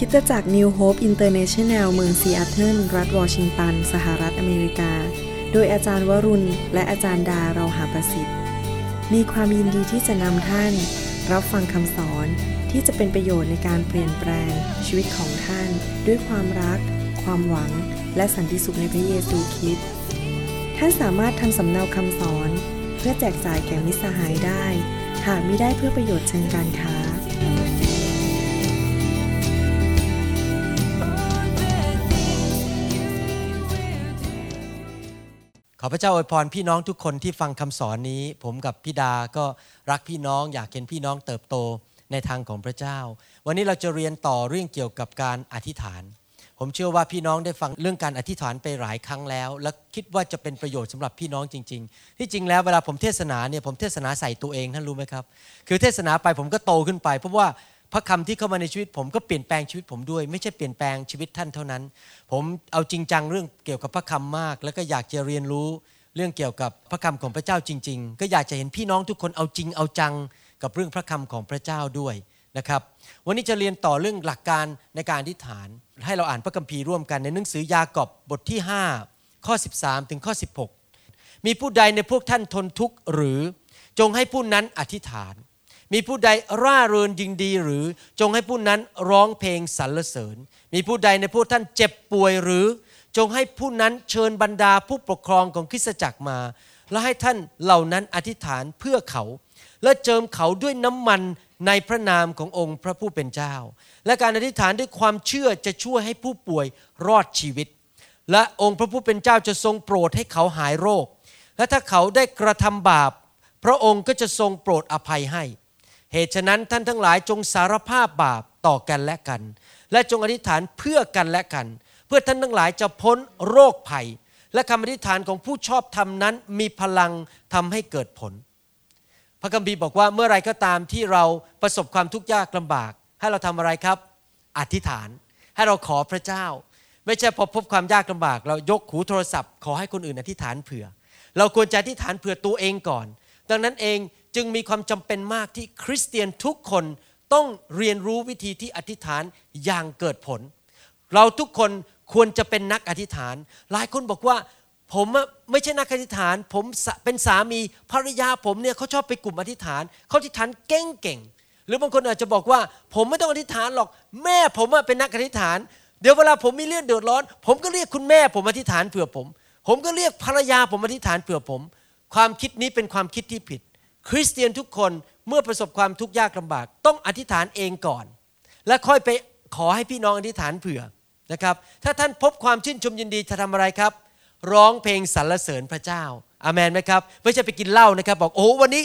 คิดจะจาก New Hope International เมืองซีแอตเทิลรัฐวอชิงตัน สหรัฐอเมริกา โดยอาจารย์วรุณ และอาจารย์ดาเราหาประสิทธิ์ มีความยินดีที่จะนำท่าน รับฟังคำสอนที่จะเป็นประโยชน์ในการเปลี่ยนแปลง ชีวิตของท่าน ด้วยความรัก ความหวัง และสันติสุขในพระเยซูคริสต์ท่านสามารถทำสำเนาคำสอน เพื่อแจกจ่ายแก่มิสหายได้ หากมิได้เพื่อประโยชน์เชิงการค้า พระเจ้าอวยพรพี่น้องทุกคนที่ฟังคำสอนนี้ ผมกับพี่ดาก็รักพี่น้องอยากเห็นพี่น้องเติบโตในทางของพระเจ้า วันนี้เราจะเรียนต่อเรื่องเกี่ยวกับการอธิษฐาน ผมเชื่อว่าพี่น้องได้ฟังเรื่องการอธิษฐานไปหลายครั้งแล้ว และคิดว่าจะเป็นประโยชน์สำหรับพี่น้องจริง ๆ ที่จริงแล้วเวลาผมเทศนาเนี่ยผมเทศนาใส่ตัวเองท่านรู้ไหมครับ คือเทศนาไปผมก็โตขึ้นไป เพราะว่า พระคำที่เข้ามาในชีวิตผมก็เปลี่ยนแปลงชีวิตผมด้วย ไม่ใช่เปลี่ยนแปลงชีวิตท่านเท่านั้น ผมเอาจริงจังเรื่องเกี่ยวกับพระคำมาก แล้วก็อยากจะเรียนรู้เรื่องเกี่ยวกับพระคำของพระเจ้าจริง ๆ ก็อยากจะเห็นพี่น้องทุกคนเอาจริงเอาจังกับเรื่องพระคำของพระเจ้าด้วยนะครับ วันนี้จะเรียนต่อเรื่องหลักการในการอธิษฐาน ให้เราอ่านพระคัมภีร์ร่วมกันในหนังสือยากอบบทที่ 5 ข้อ 13 ถึงข้อ 16 มีผู้ใดในพวกท่านทนทุกข์หรือจงให้ผู้นั้นอธิษฐาน มีผู้ใดร่าเริงยิงดีหรือจงให้ผู้นั้นร้องเพลงสรรเสริญ มีผู้ใดในพวกท่านเจ็บป่วยหรือ จงให้ผู้นั้นเชิญบรรดาผู้ปกครองของคริสตจักรมา และให้ท่านเหล่านั้นอธิษฐานเพื่อเขา และเจิมเขาด้วยน้ำมันในพระนามขององค์พระผู้เป็นเจ้า และการอธิษฐานด้วยความเชื่อจะช่วยให้ผู้ป่วยรอดชีวิต และองค์พระผู้เป็นเจ้าจะทรงโปรดให้เขาหายโรค และถ้าเขาได้กระทำบาป พระองค์ก็จะทรงโปรดอภัยให้ เหตุฉะนั้นท่านทั้งหลายจงสารภาพบาปต่อกันและกัน และจงอธิษฐานเพื่อกันและกัน เพื่อท่านทั้งหลายจะพ้นโรคภัย และคำอธิษฐานของผู้ชอบธรรมนั้นมีพลังทำให้เกิดผล พระคัมภีร์บอกว่าเมื่อไรก็ตามที่เราประสบความทุกข์ยากลำบาก ให้เราทำอะไรครับ อธิษฐาน ให้เราขอพระเจ้า ไม่ใช่พอพบความยากลำบาก เรายกหูโทรศัพท์ ขอให้คนอื่นอธิษฐานเผื่อ เราควรจะอธิษฐานเผื่อตัวเองก่อน ดังนั้นเอง จึงมีความจำเป็นมากที่คริสเตียนทุกคนต้องเรียนรู้วิธีที่อธิษฐานอย่างเกิดผล เราทุกคนควรจะเป็นนักอธิษฐาน หลายคนบอกว่าผมไม่ใช่นักอธิษฐาน ผมเป็นสามีภรรยาผมเนี่ยเขาชอบไปกลุ่มอธิษฐานเขาอธิษฐานเก่งๆหรือบางคนอาจจะบอกว่า ผมไม่ต้องอธิษฐานหรอกแม่ผมเป็นนักอธิษฐาน เดี๋ยวเวลาผมมีเรื่องเดือดร้อน ผมก็เรียกคุณแม่ผมอธิษฐานเผื่อผม ผมก็เรียกภรรยาผมอธิษฐานเผื่อผม ความคิดนี้เป็นความคิดที่ผิด คริสเตียนทุกคนเมื่อประสบความทุกข์ยากลำบาก ต้องอธิษฐานเองก่อน และค่อยไปขอให้พี่น้องอธิษฐานเผื่อนะครับ ถ้าท่านพบความชื่นชมยินดีจะทำอะไรครับ ร้องเพลงสรรเสริญพระเจ้าอาเมนไหมครับ ไม่ใช่ไปกินเหล้านะครับ บอกโอ้วันนี้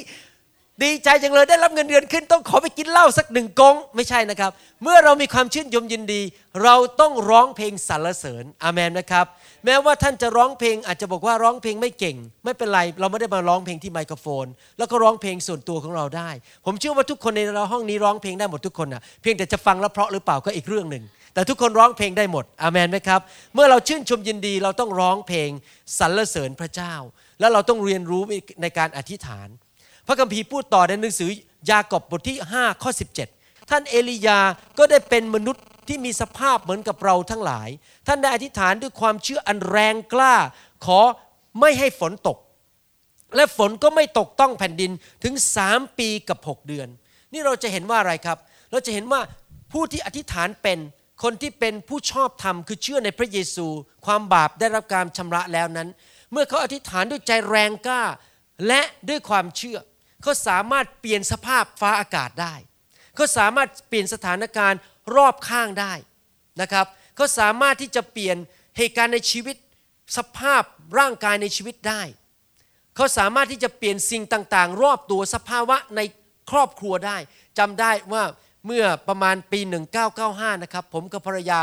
ดีใจจังเลยได้รับเงินเดือนขึ้น ต้องขอไปกินเหล้าสักหนึ่งกงไม่ใช่นะครับ เมื่อเรามีความชื่นชมยินดี เราต้องร้องเพลงสรรเสริญอามนนะครับ แม้ว่าท่านจะร้องเพลงอาจจะบอกว่าร้องเพลงไม่เก่ง ไม่เป็นไร เราไม่ได้มาร้องเพลงที่ไมโครโฟน แล้วก็ร้องเพลงส่วนตัวของเราได้ ผมเชื่อว่าทุกคนในเราห้องนี้ร้องเพลงได้หมดทุกคนนะเพียงแต่จะฟังแล้วเพราะหรือเปล่าก็อีกเรื่องหนึ่งแต่ทุกคนร้องเพลงได้หมดอาเมนไหมครับ เมื่อเราชื่นชมยินดีเราต้องร้องเพลงสรรเสริญพระเจ้า แล้วเราต้องเรียนรู้ในการอธิษฐาน ระคัมภีร์พูดต่อในหนังสือยากอบบทที่ 5 ข้อ 17 ท่านเอลียาก็ได้เป็นมนุษย์ที่มีสภาพเหมือนกับเราทั้งหลาย ท่านได้อธิษฐานด้วยความเชื่ออันแรงกล้า ขอไม่ให้ฝนตก และฝนก็ไม่ตกต้องแผ่นดินถึงสามปีกับ 6 เดือน นี่เราจะเห็นว่าอะไรครับ เราจะเห็นว่าผู้ที่อธิษฐานเป็นคนที่เป็นผู้ชอบธรรมคือเชื่อในพระเยซู ความบาปได้รับการชำระแล้วนั้น เมื่อเขาอธิษฐานด้วยใจแรงกล้า และด้วยความเชื่อ เขาสามารถเปลี่ยนสภาพฟ้าอากาศได้ เขาสามารถเปลี่ยนสถานการณ์รอบข้างได้นะครับ เขาสามารถที่จะเปลี่ยนเหตุการณ์ในชีวิตสภาพร่างกายในชีวิตได้ เขาสามารถที่จะเปลี่ยนสิ่งต่างๆ รอบตัวสภาวะในครอบครัวได้จำได้ว่าเมื่อประมาณปี 1995 นะครับ ผมกับภรรยา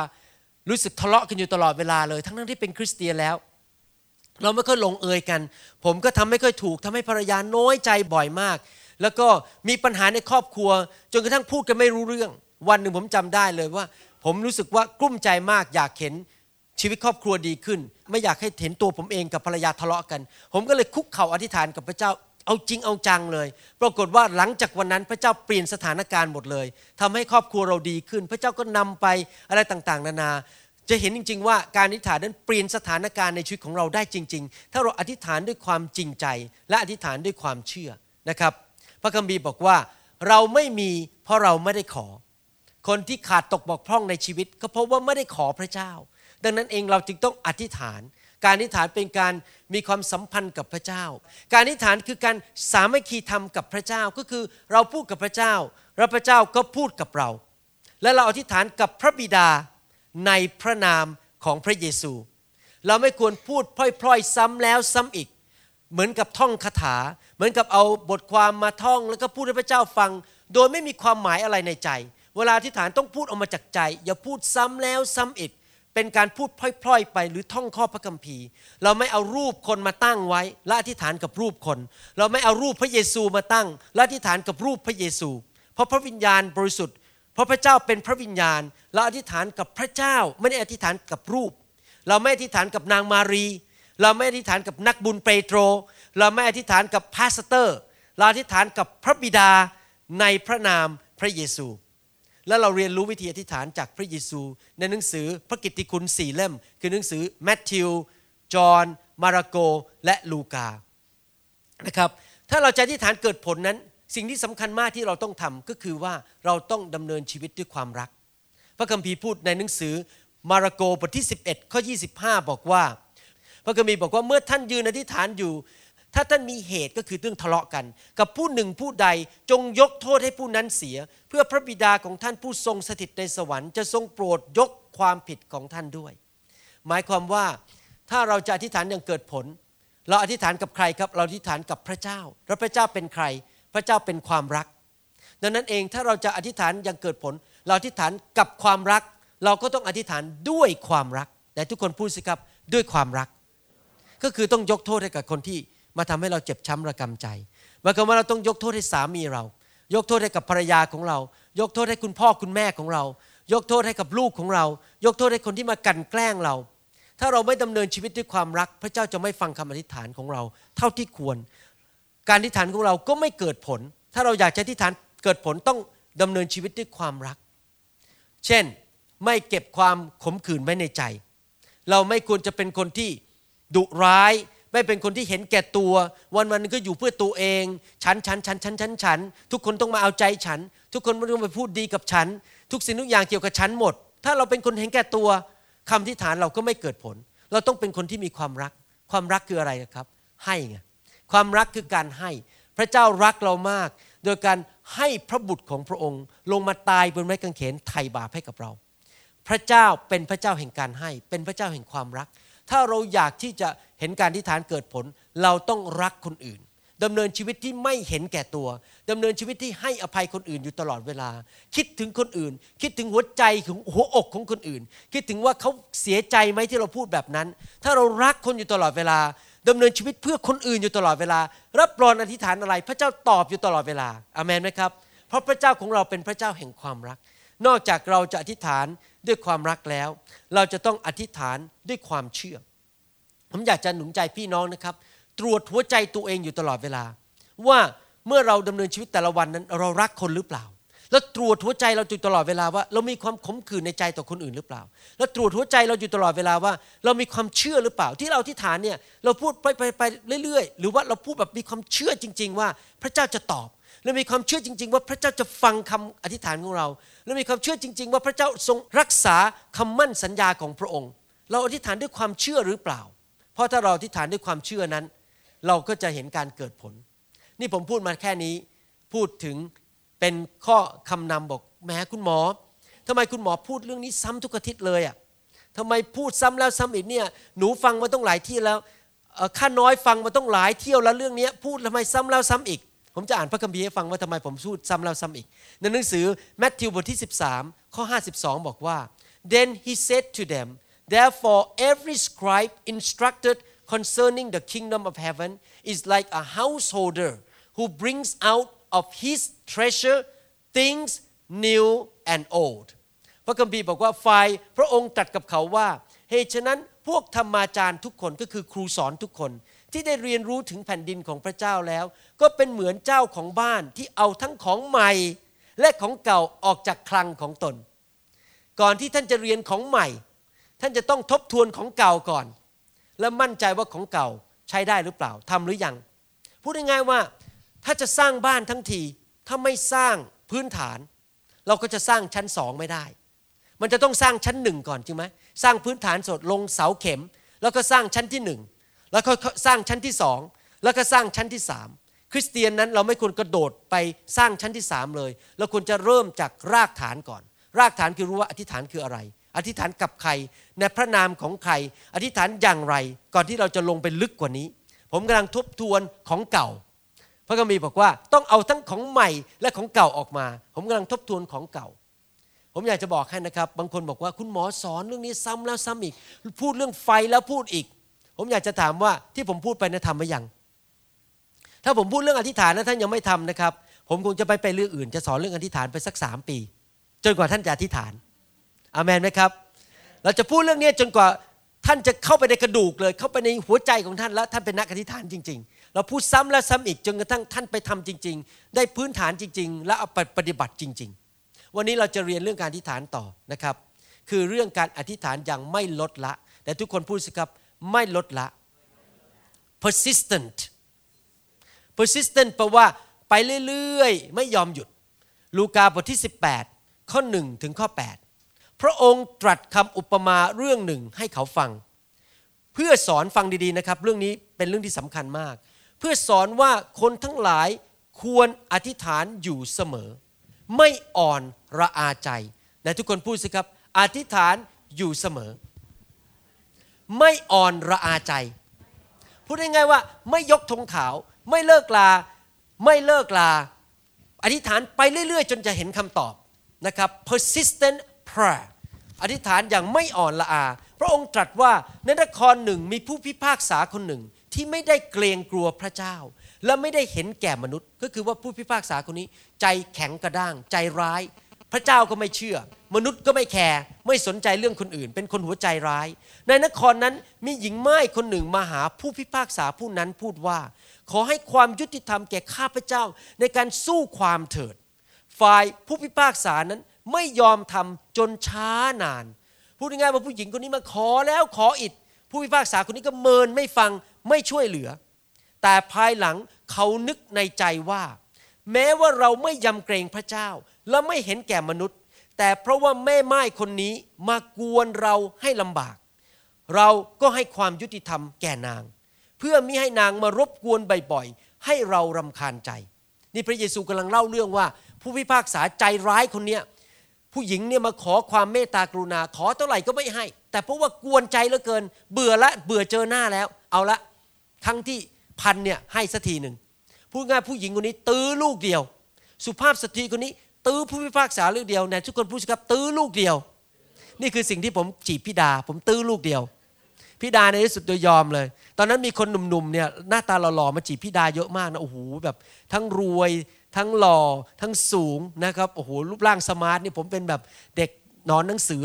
รู้สึกทะเลาะกันอยู่ตลอดเวลาเลย ทั้งนั้นที่เป็นคริสเตียนแล้ว เราไม่ค่อยลงเอยกัน ผมก็ทำไม่ค่อยถูกทำให้ภรรยาน้อยใจบ่อยมาก แล้วก็มีปัญหาในครอบครัว จนกระทั่งพูดกันไม่รู้เรื่อง วันหนึ่งผมจำได้เลยว่า ผมรู้สึกว่ากลุ้มใจมาก อยากเห็นชีวิตครอบครัวดีขึ้น ไม่อยากให้เห็นตัวผมเองกับภรรยาทะเลาะกัน ผมก็เลยคุกเข่าอธิษฐานกับพระเจ้าเอาจริงเอาจังเลย ปรากฏว่าหลังจากวันนั้นพระเจ้าเปลี่ยนสถานการณ์หมดเลยทำให้ครอบครัวเราดีขึ้น พระเจ้าก็นำไปอะไรต่างๆ นานา จะเห็นจริง ๆ ว่าการอธิษฐานนั้นเปลี่ยนสถานการณ์ในชีวิตของเราได้จริง ๆ ถ้าเราอธิษฐานด้วยความจริงใจ และอธิษฐานด้วยความเชื่อนะครับ พระคัมภีร์บอกว่าเราไม่มีเพราะเราไม่ได้ขอ คนที่ขาดตกบกพร่องในชีวิต ก็เพราะว่าไม่ได้ขอพระเจ้า ดังนั้นเองเราจึงต้องอธิษฐาน การอธิษฐานเป็นการมีความสัมพันธ์กับพระเจ้า การอธิษฐานคือการสามัคคีธรรมกับพระเจ้าก็คือเราพูดกับพระเจ้า แล้วพระเจ้าก็พูดกับเรา และเราอธิษฐานกับพระบิดา ในพระนามของพระเยซู เราไม่ควรพูดพล่อยๆ ซ้ำแล้วซ้ำอีก เหมือนกับท่องคาถา เหมือนกับเอาบทความมาท่องแล้วก็พูดให้พระเจ้าฟัง โดยไม่มีความหมายอะไรในใจ เวลาอธิษฐานต้องพูดออกมาจากใจ อย่าพูดซ้ำแล้วซ้ำอีก เป็นการพูดพล่อยๆ ไปหรือท่องข้อพระคัมภีร์ เราไม่เอารูปคนมาตั้งไว้และอธิษฐานกับรูปคน เราไม่เอารูปพระเยซูมาตั้งและอธิษฐานกับรูปพระเยซู เพราะพระวิญญาณบริสุทธิ์ เพราะพระเจ้าเป็นพระวิญญาณ เราอธิษฐานกับพระเจ้าไม่ได้อธิษฐานกับรูป เราไม่อธิษฐานกับนางมารี เราไม่อธิษฐานกับนักบุญเปโตร เราไม่อธิษฐานกับ pastor เราอธิษฐานกับพระบิดาในพระนามพระเยซู และเราเรียนรู้วิธีอธิษฐานจากพระเยซู ในหนังสือพระกิตติคุณสี่เล่ม คือหนังสือแมทธิว จอห์น มาระโก และลูกา นะครับ ถ้าเราจะอธิษฐานเกิดผลนั้น สิ่งที่สำคัญมากที่เราต้องทำก็คือว่าเราต้องดำเนินชีวิตด้วยความรัก พระคัมภีร์พูดในหนังสือมาระโกบทที่ 11 ข้อ 25 บอกว่า พระคัมภีร์บอกว่าเมื่อท่านยืนอธิษฐานอยู่ ถ้าท่านมีเหตุก็คือเรื่องทะเลาะกัน กับผู้หนึ่งผู้ใดจงยกโทษให้ผู้นั้นเสีย เพื่อพระบิดาของท่านผู้ทรงสถิตในสวรรค์จะทรงโปรดยกความผิดของท่านด้วย หมายความว่าถ้าเราจะอธิษฐานอย่างเกิดผล เราอธิษฐานกับใครครับ เราอธิษฐานกับพระเจ้า แล้วพระเจ้าเป็นใคร ระเจ้าเป็นความรัก ดังนั้นเองถ้าเราจะอธิษฐานอย่างเกิดผล เราอธิษฐานกับความรัก เราก็ต้องอธิษฐานด้วยความรักแต่ทุกคนพูดสิครับด้วยความรัก ก็คือต้องยกโทษให้กับคนที่มาทำให้เราเจ็บช้ำระกำใจหมายความว่าเราต้องยกโทษให้สามีเรา ยกโทษให้กับภรรยาของเรา ยกโทษให้คุณพ่อคุณแม่ของเรา ยกโทษให้กับลูกของเรา ยกโทษให้คนที่มากันแกล้งเราถ้าเราไม่ดำเนินชีวิตด้วยความรัก พระเจ้าจะไม่ฟังคำอธิษฐานของเรา เท่าที่ควร การอธิษฐานของเราก็ไม่เกิดผล ถ้าเราอยากจะอธิษฐานเกิดผลต้องดำเนินชีวิตด้วยความรัก เช่นไม่เก็บความขมขื่นไว้ในใจ เราไม่ควรจะเป็นคนที่ดุร้าย ไม่เป็นคนที่เห็นแก่ตัว วันวันก็อยู่เพื่อตัวเอง ฉันฉันฉันฉันฉันฉัน ทุกคนต้องมาเอาใจฉัน ทุกคนต้องมาพูดดีกับฉัน ทุกสิ่งทุกอย่างเกี่ยวกับฉันหมด ถ้าเราเป็นคนเห็นแก่ตัวคำที่ฐานเราก็ไม่เกิดผล เราต้องเป็นคนที่มีความรัก ความรักคืออะไรครับ ให้ไง ความรักคือการให้ พระเจ้ารักเรามาก โดยการให้พระบุตรของพระองค์ ลงมาตายบนไม้กางเขนไถ่บาปให้กับเรา พระเจ้าเป็นพระเจ้าแห่งการให้ เป็นพระเจ้าแห่งความรัก ถ้าเราอยากที่จะเห็นการที่ฐานเกิดผล เราต้องรักคนอื่นดำเนินชีวิตที่ไม่เห็นแก่ตัวดำเนินชีวิตที่ให้อภัยคนอื่นอยู่ตลอดเวลา คิดถึงคนอื่น คิดถึงหัวใจของหัวอกของคนอื่น คิดถึงว่าเขาเสียใจไหมที่เราพูดแบบนั้น ถ้าเรารักคนอยู่ตลอดเวลา ดำเนินชีวิตเพื่อคนอื่นอยู่ตลอดเวลา รับรองอธิษฐานอะไร พระเจ้าตอบอยู่ตลอดเวลาอาเมนไหมครับ เพราะพระเจ้าของเราเป็นพระเจ้าแห่งความรัก นอกจากเราจะอธิษฐานด้วยความรักแล้ว เราจะต้องอธิษฐานด้วยความเชื่อ ผมอยากจะหนุนใจพี่น้องนะครับ ตรวจหัวใจตัวเองอยู่ตลอดเวลา ว่าเมื่อเราดำเนินชีวิตแต่ละวันนั้น เรารักคนหรือเปล่า แล้วตรวจหัวใจเราอยู่ตลอดเวลาว่า เรามีความขมขื่นในใจต่อคนอื่นหรือเปล่า แล้วตรวจหัวใจเราอยู่ตลอดเวลาว่า เรามีความเชื่อหรือเปล่า ที่เราอธิษฐานเนี่ยเราพูดไปไปไปเรื่อยๆ หรือว่าเราพูดแบบมีความเชื่อจริง ๆ ว่าพระเจ้าจะตอบและมีความเชื่อจริง ๆ ว่าพระเจ้าจะฟังคำอธิษฐานของเรา และมีความเชื่อจริง ๆ ว่าพระเจ้าทรงรักษาคำมั่นสัญญาของพระองค์ เราอธิษฐานด้วยความเชื่อหรือเปล่า เพราะถ้าเราอธิษฐานด้วยความเชื่อนั้น เราก็จะเห็นการเกิดผล นี่ผมพูดมาแค่นี้พูดถึง เป็นข้อคำนำบอกแม้คุณหมอทำไมคุณหมอพูดเรื่องนี้ซ้ำทุกอาทิตย์เลยอะทำไมพูดซ้ำแล้วซ้ำอีกเนี่ยหนูฟังมาต้องหลายที่แล้วข้าน้อยฟังมาต้องหลายเที่ยวแล้วเรื่องนี้พูดทำไมซ้ำแล้วซ้ำอีก ผมจะอ่านพระคัมภีร์ให้ฟังว่าทำไมผมพูดซ้ำแล้วซ้ำอีก ในหนังสือแมทธิวบทที่ 13 ข้อ 52 บอกว่า then he said to them therefore every scribe instructed concerning the kingdom of heaven is like a householder who brings out of his treasure things new and old พระคัมภีร์บอกว่าฝ่ายพระองค์ตรัสกับเขาว่าเหตุฉะนั้นพวกธรรมาจารย์ทุกคนก็คือครูสอนทุกคนที่ได้เรียนรู้ถึงแผ่นดินของพระเจ้าแล้ว ก็เป็นเหมือนเจ้าของบ้านที่เอาทั้งของใหม่ และของเก่าออกจากคลังของตน ก่อนที่ท่านจะเรียนของใหม่ ท่านจะต้องทบทวนของเก่าก่อน และมั่นใจว่าของเก่าใช้ได้หรือเปล่าทำหรือยังพูดง่ายๆว่า ถ้าจะสร้างบ้านทั้งที ถ้าไม่สร้างพื้นฐาน เราก็จะสร้างชั้นสองไม่ได้ มันจะต้องสร้างชั้นหนึ่งก่อนจริงไหมสร้างพื้นฐานสดลงเสาเข็ม แล้วก็สร้างชั้นที่หนึ่งแล้วก็สร้างชั้นที่สองแล้วก็สร้างชั้นที่สามคริสเตียนนั้นเราไม่ควรกระโดดไปสร้างชั้นที่สามเลย เราควรจะเริ่มจากรากฐานก่อน รากฐานคือรู้ว่าอธิษฐานคืออะไร อธิษฐานกับใคร ในพระนามของใคร อธิษฐานอย่างไร ก่อนที่เราจะลงไปลึกกว่านี้ ผมกำลังทบทวนของเก่า พระคัมภีร์บอกว่าต้องเอาทั้งของใหม่และของเก่าออกมา ผมกำลังทบทวนของเก่า ผมอยากจะบอกให้นะครับ บางคนบอกว่าคุณหมอสอนเรื่องนี้ซ้ำแล้วซ้ำอีก พูดเรื่องไฟแล้วพูดอีก ผมอยากจะถามว่าที่ผมพูดไปนะทำหรือยัง ถ้าผมพูดเรื่องอธิษฐานแล้วท่านยังไม่ทำนะครับ ผมคงจะไปไปเรื่องอื่น จะสอนเรื่องอธิษฐานไปสักสามปี จนกว่าท่านจะอธิษฐานอเมนไหมครับ เราจะพูดเรื่องนี้จนกว่าท่านจะเข้าไปในกระดูกเลย เข้าไปในหัวใจของท่านแล้วท่านเป็นนักอธิษฐานจริง ๆ เราพูดซ้ำแล้วซ้ำอีกจนกระทั่งท่านไปทำจริง ๆ ได้พื้นฐานจริง ๆ และเอาไปปฏิบัติจริง ๆ วันนี้เราจะเรียนเรื่องการอธิษฐานต่อนะครับ คือเรื่องการอธิษฐานอย่างไม่ลดละ แต่ทุกคนพูดสิครับไม่ลดละ persistent persistent แปลว่าไปเรื่อยๆ ไม่ยอมหยุด ลูกาบทที่ 18 ข้อ 1 ถึงข้อ 8 พระองค์ตรัสคำอุปมาเรื่องหนึ่งให้เขาฟัง เพื่อสอนฟังดีๆนะครับ เรื่องนี้เป็นเรื่องที่สำคัญมาก เพื่อสอนว่าคนทั้งหลายควรอธิษฐานอยู่เสมอ ไม่อ่อนระอาใจแต่ทุกคนพูดสิครับ อธิษฐานอยู่เสมอ ไม่อ่อนระอาใจ พูดง่ายๆว่า ไม่ยกธงขาว ไม่เลิกลา ไม่เลิกลา อธิษฐานไปเรื่อยๆ จนจะเห็นคำตอบนะครับ persistent prayer อธิษฐานอย่างไม่อ่อนละอา พระองค์ตรัสว่าในนครหนึ่งมีผู้พิพากษาคนหนึ่ง ที่ไม่ได้เกรงกลัวพระเจ้า และไม่ได้เห็นแก่มนุษย์ ก็คือว่าผู้พิพากษาคนนี้ ใจแข็งกระด้าง ใจร้าย พระเจ้าก็ไม่เชื่อ มนุษย์ก็ไม่แคร์ไม่สนใจเรื่องคนอื่น เป็นคนหัวใจร้าย ในนครนั้นมีหญิงไม้คนหนึ่งมาหาผู้พิพากษาผู้นั้นพูดว่า ขอให้ความยุติธรรมแก่ข้าพเจ้าในการสู้ความเถิด ฝ่ายผู้พิพากษานั้นไม่ยอมทำจนช้านาน พูดง่ายๆว่าผู้หญิงคนนี้มาขอแล้วขออีกผู้พิพากษาคนนี้ก็เมินไม่ฟัง ไม่ช่วยเหลือ แต่ภายหลังเขานึกในใจว่า แม้ว่าเราไม่ยำเกรงพระเจ้า และไม่เห็นแก่มนุษย์ แต่เพราะว่าแม่ไม้คนนี้มากวนเราให้ลำบาก เราก็ให้ความยุติธรรมแก่นาง เพื่อมิให้นางมารบกวนบ่อยๆให้เรารำคาญใจ นี่พระเยซูกำลังเล่าเรื่องว่า ผู้พิพากษาใจร้ายคนเนี้ยผู้หญิงเนี่ยมาขอความเมตตากรุณาขอเท่าไหร่ก็ไม่ให้ แต่เพราะว่ากวนใจเหลือเกิน เบื่อละเบื่อเจอหน้าแล้ว เอาละ ครั้งที่พันเนี่ยให้สักทีหนึ่งพูดง่ายผู้หญิงคนนี้ตื้อลูกเดียว สุภาพสตรีคนนี้ ตื้อผู้พิพากษาลูกเดียวนี่ยทุกคนพูดสิครับตื้อลูกเดียว นี่คือสิ่งที่ผมจีบพี่ดา ผมตื้อลูกเดียวพี่ดาในที่สุดโดยยอมเลย ตอนนั้นมีคนหนุ่มๆเนี่ยหน้าตาหล่อๆมาจีบพี่ดาเยอะมากนะโอ้โหแบบ ทั้งรวยทั้งหล่อทั้งสูงนะครับโอ้โหรูปร่างสมาร์ทนี่ผมเป็นแบบเด็กนอนหนังสือ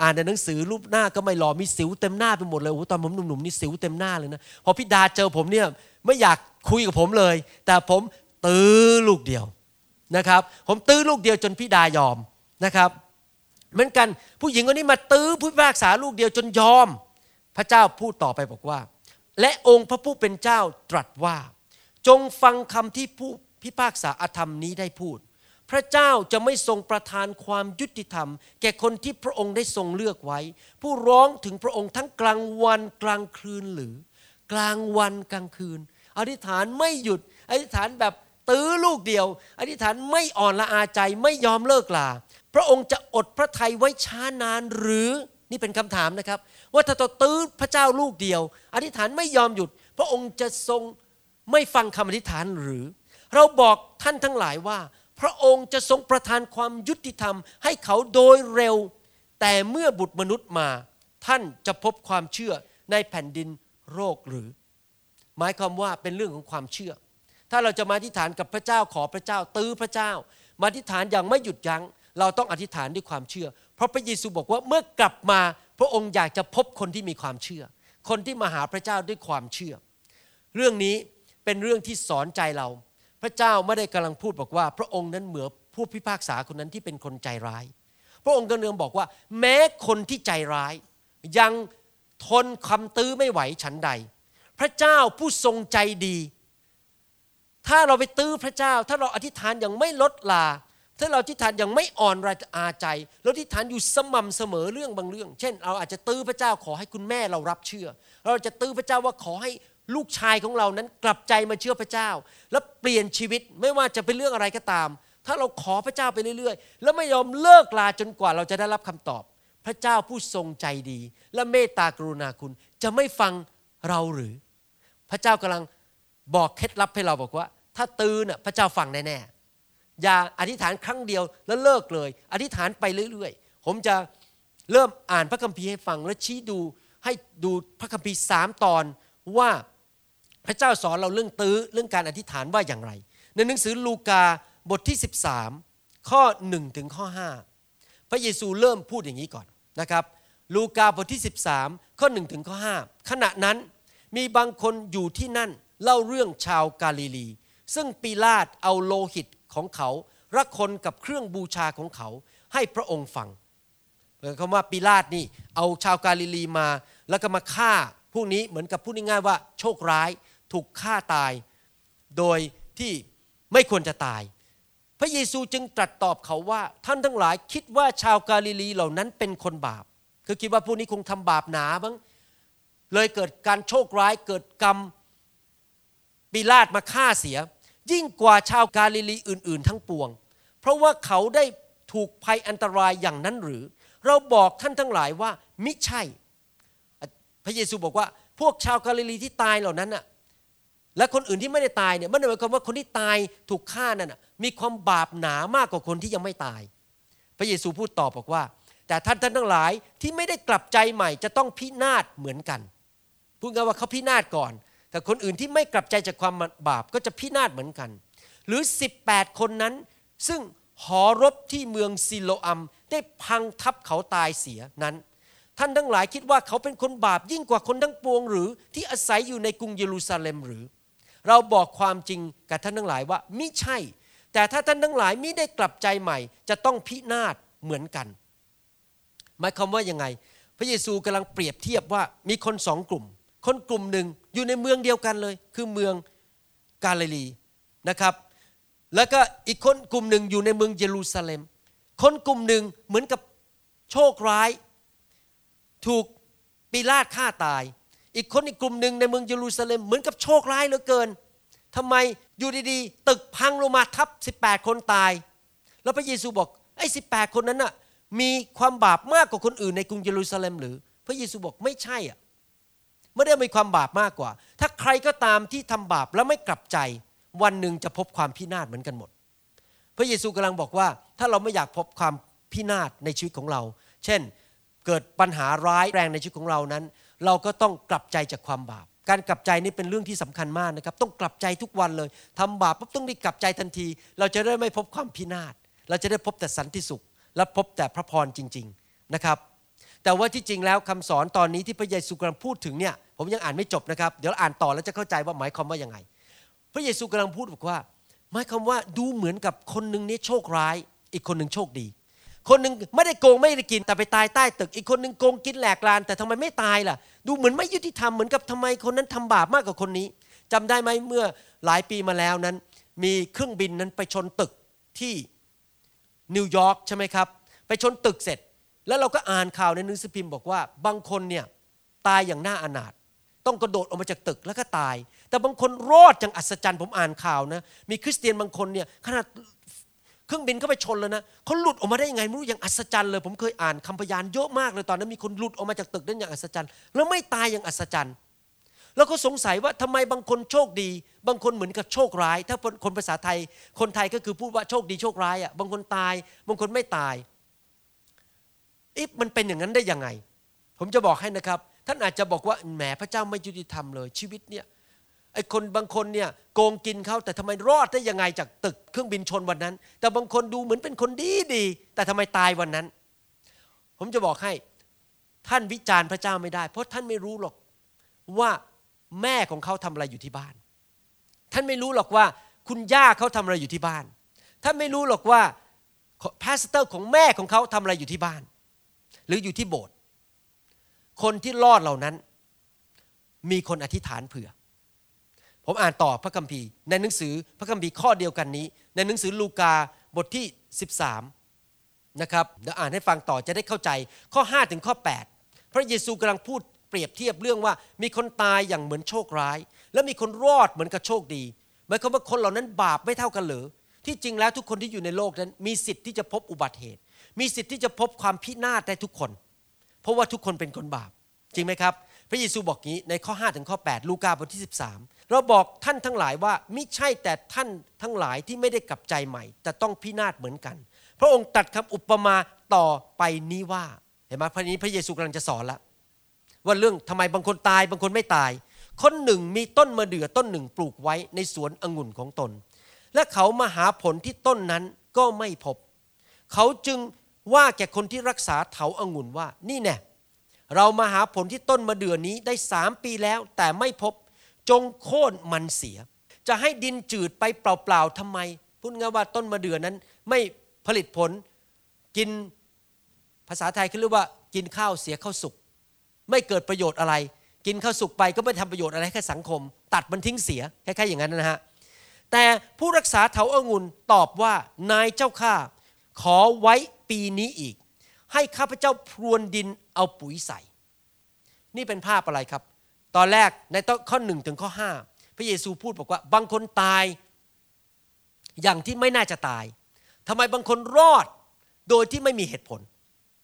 อ่านในหนังสือรูปหน้าก็ไม่หล่อมีสิวเต็มหน้าไปหมดเลยโอ้โหตอนผมหนุ่มๆนี่สิวเต็มหน้าเลยนะพอพี่ดาเจอผมเนี่ยไม่อยากคุยกับผมเลย แต่ผมตื้อลูกเดียวนะครับ ผมตื้อลูกเดียวจนพี่ดายอมนะครับ เหมือนกันผู้หญิงคนนี้มาตื้อผู้พิพากษาลูกเดียวจนยอม พระเจ้าพูดต่อไปบอกว่า และองค์พระผู้เป็นเจ้าตรัสว่า จงฟังคำที่ผู้พิพากษาอาธรรมนี้ได้พูด พระเจ้าจะไม่ทรงประทานความยุติธรรม แก่คนที่พระองค์ได้ทรงเลือกไว้ ผู้ร้องถึงพระองค์ทั้งกลางวันกลางคืนหรือ กลางวันกลางคืน อธิษฐานไม่หยุด อธิษฐานแบบตื้อลูกเดียว อธิษฐานไม่อ่อนละอาใจไม่ยอมเลิกลา พระองค์จะอดพระทัยไว้ช้านานหรือนี่เป็นคำถามนะครับ ว่าถ้าเราตื้อพระเจ้าลูกเดียว อธิษฐานไม่ยอมหยุด พระองค์จะทรงไม่ฟังคำอธิษฐานหรือ เราบอกท่านทั้งหลายว่า พระองค์จะทรงประทานความยุติธรรมให้เขาโดยเร็ว แต่เมื่อบุตรมนุษย์มา ท่านจะพบความเชื่อในแผ่นดินโรคหรือ หมายความว่าเป็นเรื่องของความเชื่อ ถ้าเราจะมาอธิษฐานกับพระเจ้าขอพระเจ้าตื้อพระเจ้า มาอธิษฐานอย่างไม่หยุดยัง้ง เราต้องอธิษฐานด้วยความเชื่อ เพราะพระเยซูบอกว่าเมื่อกลับมาพระองค์อยากจะพบคนที่มีความเชื่อ คนที่มาหาพระเจ้าด้วยความเชื่อ เรื่องนี้เป็นเรื่องที่สอนใจเรา พระเจ้าไม่ได้กำลังพูดบอกว่า พระองค์นั้นเหมือนผู้พิพากษาคนนั้นที่เป็นคนใจร้าย พระองค์กำลังบอกว่า แม้คนที่ใจร้าย ยังทนคำตื้อไม่ไหวฉันใด พระเจ้าผู้ทรงใจดี ถ้าเราไปตื้อพระเจ้า ถ้าเราอธิษฐานอย่างไม่ลดลา ถ้าเราอธิษฐานอย่างไม่อ่อนระอาใจเราอธิษฐานอยู่สม่ำเสมอเรื่องบางเรื่อง เช่น เราอาจจะตื้อพระเจ้าขอให้คุณแม่เรารับเชื่อ เราจะตื้อพระเจ้าว่าขอให้ ลูกชายของเรานั้นกลับใจมาเชื่อพระเจ้า แล้วเปลี่ยนชีวิตไม่ว่าจะเป็นเรื่องอะไรก็ตาม ถ้าเราขอพระเจ้าไปเรื่อยๆ แล้วไม่ยอมเลิกลาจนกว่าเราจะได้รับคำตอบ พระเจ้าผู้ทรงใจดี และเมตตากรุณาคุณจะไม่ฟังเราหรือ พระเจ้ากำลังบอกเคล็ดลับให้เราบอกว่า ถ้าตื่นพระเจ้าฟังแน่ๆอย่าอธิษฐานครั้งเดียวแล้วเลิกเลย อธิษฐานไปเรื่อยๆ ผมจะเริ่มอ่านพระคัมภีร์ให้ฟังและชี้ดูให้ดูพระคัมภีร์สามตอนว่า พระเจ้าสอนเราเรื่องตื้อเรื่องการอธิษฐานว่าอย่างไร ในหนังสือลูกาบทที่ 13 ข้อ1ถึงข้อ 5 พระเยซูเริ่มพูดอย่างนี้ก่อนนะครับลูกาบทที่ 13 ข้อ1ถึงข้อ 5 ขณะนั้นมีบางคนอยู่ที่นั่นเล่าเรื่องชาวกาลิลี ซึ่งปีลาตเอาโลหิตของเขาระคนกับเครื่องบูชาของเขาให้พระองค์ฟังคำว่าปีลาตนี่เอาชาวกาลิลีมา แล้วก็มาฆ่าพวกนี้เหมือนกับพูดง่ายๆว่าโชคร้าย ถูกฆ่าตาย โดยที่ไม่ควรจะตาย พระเยซูจึงตรัสตอบเขาว่า ท่านทั้งหลายคิดว่าชาวกาลิลีเหล่านั้นเป็นคนบาป คือคิดว่าพวกนี้คงทำบาปหนาบ้างเลยเกิดการโชคร้ายเกิดกรรมปีลาตมาฆ่าเสีย ยิ่งกว่าชาวกาลิลีอื่น ๆ ทั้งปวง เพราะว่าเขาได้ถูกภัยอันตรายอย่างนั้นหรือ เราบอกท่านทั้งหลายว่ามิใช่ พระเยซูบอกว่าพวกชาวกาลิลีที่ตายเหล่านั้นน่ะ และคนอื่นที่ไม่ได้ตายเนี่ยมันหมายความว่าคนที่ตายถูกฆ่านั่นมีความบาปหนามากกว่าคนที่ยังไม่ตาย พระเยซูพูดตอบบอกว่า แต่ท่านท่านทั้งหลายที่ไม่ได้กลับใจใหม่จะต้องพินาศเหมือนกันพูดง่ายว่าเขาพินาศก่อน แต่คนอื่นที่ไม่กลับใจจากความบาปก็จะพินาศเหมือนกัน หรือ 18 คนนั้น ซึ่งหอรบที่เมืองซิโลอัม ได้พังทับเขาตายเสียนั้นท่านทั้งหลายคิดว่าเขาเป็นคนบาปยิ่งกว่าคนทั้งปวงหรือที่อาศัยอยู่ในกรุงเยรูซาเล็มหรือ เราบอกความจริงกับท่านทั้งหลายว่ามิใช่ แต่ถ้าท่านทั้งหลายมิได้กลับใจใหม่ จะต้องพินาศเหมือนกัน หมายความว่ายังไง พระเยซูกำลังเปรียบเทียบว่ามีคนสองกลุ่ม คนกลุ่มหนึ่งอยู่ในเมืองเดียวกันเลย คือเมืองกาลิลีนะครับ แล้วก็อีกคนกลุ่มหนึ่งอยู่ในเมืองเยรูซาเล็ม คนกลุ่มหนึ่งเหมือนกับโชคร้าย ถูกปีลาตฆ่าตาย อีกคนอีกกลุ่มหนึ่งในเมืองเยรูซาเล็มเหมือนกับโชคร้ายเหลือเกินทำไมอยู่ดีๆ ตึกพังลงมาทับ 18 คนตาย แล้วพระเยซูบอกไอ้สิคนนั้นน่ะมีความบาปมากกว่าคนอื่นในกรุงเยรูซาเล็มหรือ พระเยซูบอกไม่ใช่อะไม่ได้มีความบาปมากกว่า ถ้าใครก็ตามที่ทำบาปแล้วไม่กลับใจ วันหนึ่งจะพบความพินาศเหมือนกันหมด พระเยซูกำลังบอกว่า ถ้าเราไม่อยากพบความพินาศในชีวิตของเรา เช่น เกิดปัญหาร้ายแรงในชีวิตของเรานั้น เราก็ต้องกลับใจจากความบาป การกลับใจนี่เป็นเรื่องที่สำคัญมากนะครับ ต้องกลับใจทุกวันเลยทำบาปปุ๊บต้องรีบกลับใจทันที เราจะได้ไม่พบความพินาศ เราจะได้พบแต่สันติสุข และพบแต่พระพรจริง ๆนะครับ แต่ว่าที่จริงแล้วคำสอนตอนนี้ที่พระเยซูกำลังพูดถึงเนี่ยผมยังอ่านไม่จบนะครับ เดี๋ยวอ่านต่อแล้วจะเข้าใจว่าหมายความว่ายังไง พระเยซูกำลังพูดบอกว่า หมายความว่าดูเหมือนกับคนหนึ่งนี้โชคร้าย อีกคนหนึ่งโชคดี คนหนึ่งไม่ได้โกงไม่ได้กินแต่ไปตายใต้ตึก อีกคนหนึ่งโกงกินแหลกลาน แต่ทำไมไม่ตายล่ะ ดูเหมือนไม่ยุติธรรมเหมือนกับทำไมคนนั้นทำบาปมากกว่าคนนี้จำได้ไหมเมื่อหลายปีมาแล้วนั้น มีเครื่องบินนั้นไปชนตึกที่นิวยอร์กใช่ไหมครับ ไปชนตึกเสร็จ แล้วเราก็อ่านข่าวในหนังสือพิมพ์บอกว่า บางคนเนี่ยตายอย่างน่าอนาถต้องกระโดดออกมาจากตึกแล้วก็ตาย แต่บางคนรอดอย่างอัศจรรย์ผมอ่านข่าวนะ มีคริสเตียนบางคนเนี่ยขนาด เครื่องบินก็ไปชนแล้วนะเขาหลุดออกมาได้ยังไงไม่รู้อย่างอัศจรรย์เลย ผมเคยอ่านคำพยานเยอะมากเลยตอนนั้นมีคนหลุดออกมาจากตึกได้อย่างอัศจรรย์ แล้วไม่ตายอย่างอัศจรรย์ แล้วก็สงสัยว่าทำไมบางคนโชคดี บางคนเหมือนกับโชคร้าย ถ้าคนภาษาไทยคนไทยก็คือพูดว่าโชคดีโชคร้ายอะบางคนตาย บางคนไม่ตายอ๊ะมันเป็นอย่างนั้นได้ยังไง ผมจะบอกให้นะครับ ท่านอาจจะบอกว่าแหมพระเจ้าไม่ยุติธรรมเลย ชีวิตเนี่ย ไอ้คนบางคนเนี่ยโกงกินเขาแต่ทำไมรอดได้ยังไงจากตึกเครื่องบินชนวันนั้น แต่บางคนดูเหมือนเป็นคนดีดี แต่ทำไมตายวันนั้น ผมจะบอกให้ท่านวิจารณ์พระเจ้าไม่ได้ เพราะท่านไม่รู้หรอกว่าแม่ของเขาทำอะไรอยู่ที่บ้าน ท่านไม่รู้หรอกว่าคุณย่าเขาทำอะไรอยู่ที่บ้าน ท่านไม่รู้หรอกว่าพาสเตอร์ของแม่ของเขาทำอะไรอยู่ที่บ้าน หรืออยู่ที่โบสถ์คนที่รอดเหล่านั้น มีคนอธิษฐานเผื่อ ผมอ่านต่อพระคัมภีร์ ในหนังสือพระคัมภีร์ข้อเดียวกันนี้ ในหนังสือลูกาบทที่ 13นะครับเดี๋ยวอ่านให้ฟังต่อจะได้เข้าใจข้อ 5 ถึงข้อ 8 พระเยซูกำลังพูดเปรียบเทียบเรื่องว่ามีคนตายอย่างเหมือนโชคร้าย และมีคนรอดเหมือนกับโชคดีหมายความว่าคนเหล่านั้นบาปไม่เท่ากันหรือที่จริงแล้วทุกคนที่อยู่ในโลกนั้น มีสิทธิ์ที่จะพบอุบัติเหตุ มีสิทธิ์ที่จะพบความพินาศได้ทุกคน เพราะว่าทุกคนเป็นคนบาป จริงไหมครับ พระเยซูบอกงี้ในข้อ 5 ถึงข้อ 8 ลูกาบทที่ 13 เราบอกท่านทั้งหลายว่ามิใช่แต่ท่านทั้งหลายที่ไม่ได้กลับใจใหม่ แต่ต้องพินาศเหมือนกัน พระองค์ตัดคำอุปมาต่อไปนี้ว่าเห็นไหมพระนี้พระเยซูกำลังจะสอนละว่าเรื่องทำไมบางคนตายบางคนไม่ตาย คนหนึ่งมีต้นมะเดื่อต้นหนึ่งปลูกไว้ในสวนองุ่นของตน และเขามาหาผลที่ต้นนั้นก็ไม่พบ เขาจึงว่าแก่คนที่รักษาเถาอางุ่นว่านี่แน่ เรามาหาผลที่ต้นมะเดื่อนี้ได้สามปีแล้ว แต่ไม่พบจงโค่นมันเสีย จะให้ดินจืดไปเปล่าๆทำไม พูดง่ายว่าต้นมะเดื่อนั้นไม่ผลิตผลกินภาษาไทยคือเรียกว่ากินข้าวเสียข้าวสุก ไม่เกิดประโยชน์อะไร กินข้าวสุกไปก็ไม่ทำประโยชน์อะไรแค่สังคม ตัดมันทิ้งเสียคล้ายๆอย่างนั้นนะฮะแต่ผู้รักษาเถาอางุ่นตอบว่านายเจ้าข้าขอไว้ปีนี้อีก ให้ข้าพเจ้าพรวนดิน เอาปุ๋ยใส่ นี่เป็นภาพอะไรครับ ตอนแรกในข้อหนึ่งถึงข้อห้าพระเยซูพูดบอกว่า บางคนตาย อย่างที่ไม่น่าจะตายทำไมบางคนรอดโดยที่ไม่มีเหตุผล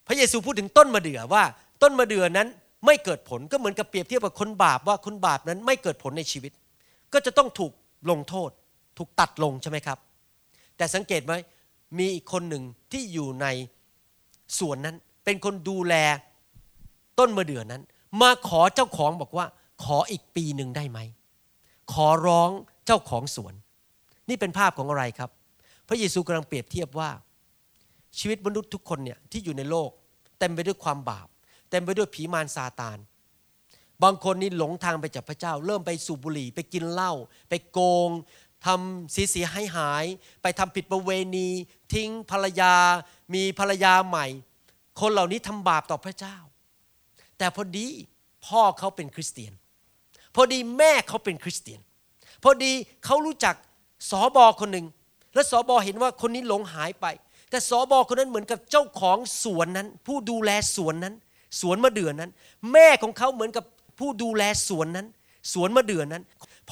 พระเยซูพูดถึงต้นมะเดื่อว่า ต้นมะเดื่อนั้นไม่เกิดผลก็เหมือนกับเปรียบเทียบกับคนบาปว่าคนบาปนั้นไม่เกิดผลในชีวิต ก็จะต้องถูกลงโทษ ถูกตัดลงใช่ไหมครับ แต่สังเกตไหมมีอีกคนหนึ่งที่อยู่ในสวนนั้น เป็นคนดูแล ต้นมะเดื่อนั้น มาขอเจ้าของบอกว่า ขออีกปีหนึ่งได้ไหม ขอร้องเจ้าของสวน นี่เป็นภาพของอะไรครับ พระเยซูกำลังเปรียบเทียบว่า ชีวิตมนุษย์ทุกคนเนี่ยที่อยู่ในโลก เต็มไปด้วยความบาป เต็มไปด้วยผีมารซาตาน บางคนนี่หลงทางไปจากพระเจ้า เริ่มไปสูบบุหรี่ไปกินเหล้าไปโกงทำเสีเสียหายหาย ไปทำผิดประเวณี ทิ้งภรรยา มีภรรยาใหม่ คนเหล่านี้ทำบาปต่อพระเจ้า แต่พอดีพ่อเขาเป็นคริสเตียน พอดีแม่เขาเป็นคริสเตียน พอดีเขารู้จักสอบอคนหนึ่งและสอบอเห็นว่าคนนี้หลงหายไป แต่สอบอคนนั้นเหมือนกับเจ้าของสวนนั้น ผู้ดูแลสวนนั้น สวนมะเดื่อนั้น แม่ของเขาเหมือนกับผู้ดูแลสวนนั้น สวนมะเดื่อนั้น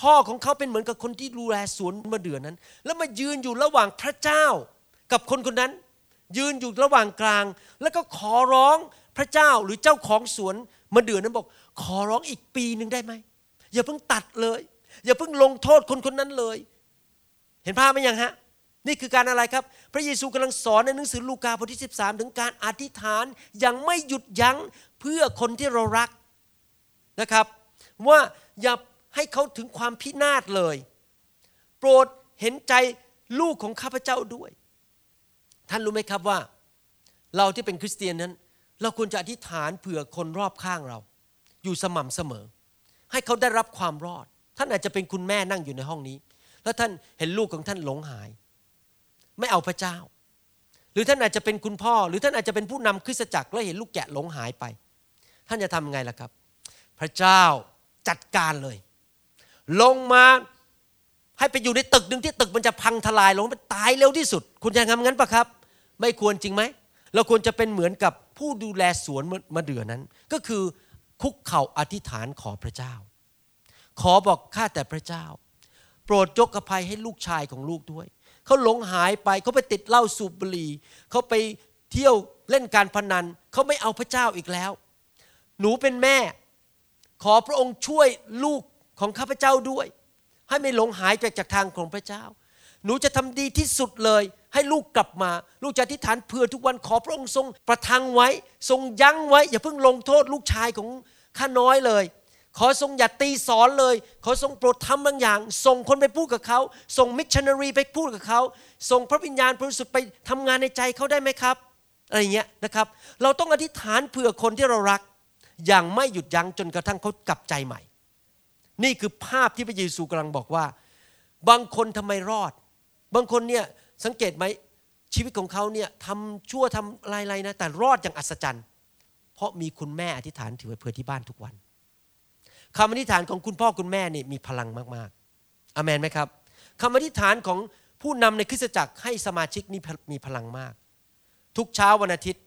พ่อของเขาเป็นเหมือนกับคนที่ดูแลสวนมะเดื่อนั้น แล้วมายืนอยู่ระหว่างพระเจ้า กับคนคนนั้น ยืนอยู่ระหว่างกลาง แล้วก็ขอร้อง พระเจ้าหรือเจ้าของสวนมะเดื่อนั้นบอก ขอร้องอีกปีหนึ่งได้ไหมอย่าเพิ่งตัดเลย อย่าเพิ่งลงโทษคนคนนั้นเลย เห็นภาพไหมยังฮะนี่คือการอะไรครับ พระเยซูกำลังสอนในหนังสือลูกาบทที่ 13 ถึงการอธิษฐานอย่างไม่หยุดยั้งเพื่อคนที่เรารักนะครับ ว่าอย่าให้เขาถึงความพินาศเลย โปรดเห็นใจลูกของข้าพเจ้าด้วย ท่านรู้ไหมครับว่า เราที่เป็นคริสเตียนนั้น เราควรจะอธิษฐานเผื่อคนรอบข้างเรา อยู่สม่ำเสมอ ให้เขาได้รับความรอด ท่านอาจจะเป็นคุณแม่นั่งอยู่ในห้องนี้ แล้วท่านเห็นลูกของท่านหลงหาย ไม่เอาพระเจ้า หรือท่านอาจจะเป็นคุณพ่อ หรือท่านอาจจะเป็นผู้นำคริสตจักรแล้วเห็นลูกแกะหลงหายไป ท่านจะทำไงล่ะครับ พระเจ้าจัดการเลย ลงมาให้ไปอยู่ในตึกหนึ่งที่ตึกมันจะพังทลายลงไปตายเร็วที่สุด คุณจะทำงั้นปะครับ ไม่ควรจริงไหมเราควรจะเป็นเหมือนกับ ผู้ดูแลสวนมะเดื่อนั้น ก็คือคุกเข่าอธิษฐานขอพระเจ้า ขอบอกข้าแต่พระเจ้า โปรดยกอภัยให้ลูกชายของลูกด้วย เขาหลงหายไปเขาไปติดเหล้าสูบบุหรี่เขาไปเที่ยวเล่นการพนันเขาไม่เอาพระเจ้าอีกแล้ว หนูเป็นแม่ ขอพระองค์ช่วยลูกของข้าพเจ้าด้วย ให้ไม่หลงหายจากจากทางของพระเจ้า หนูจะทำดีที่สุดเลย ให้ลูกกลับมา ลูกจะอธิษฐานเผื่อทุกวันขอพระองค์ทรงประทังไว้ ทรงยั้งไว้ อย่าเพิ่งลงโทษลูกชายของข้าน้อยเลย ขอทรงอย่าตีสอนเลย ขอทรงโปรดทำบางอย่าง ส่งคนไปพูดกับเขา ส่งมิชชันนารีไปพูดกับเขา ส่งพระวิญญาณบริสุทธิ์ไปทำงานในใจเขาได้ไหมครับ อะไรเงี้ยนะครับ เราต้องอธิษฐานเผื่อคนที่เรารัก อย่างไม่หยุดยั้งจนกระทั่งเขากลับใจใหม่ นี่คือภาพที่พระเยซูกำลังบอกว่า บางคนทำไมรอด บางคนเนี่ยสังเกตไหมชีวิตของเขาเนี่ยทำชั่วทำอะไรๆนะแต่รอดอย่างอัศจรรย์ เพราะมีคุณแม่อธิษฐานถือไว้เพื่อที่บ้านทุกวันคำอธิษฐานของคุณพ่อคุณแม่นี่มีพลังมากๆอเมนไหมครับคำอธิษฐานของผู้นำในคริสตจักรให้สมาชิกนี่มีพลังมาก ทุกเช้าวันอาทิตย์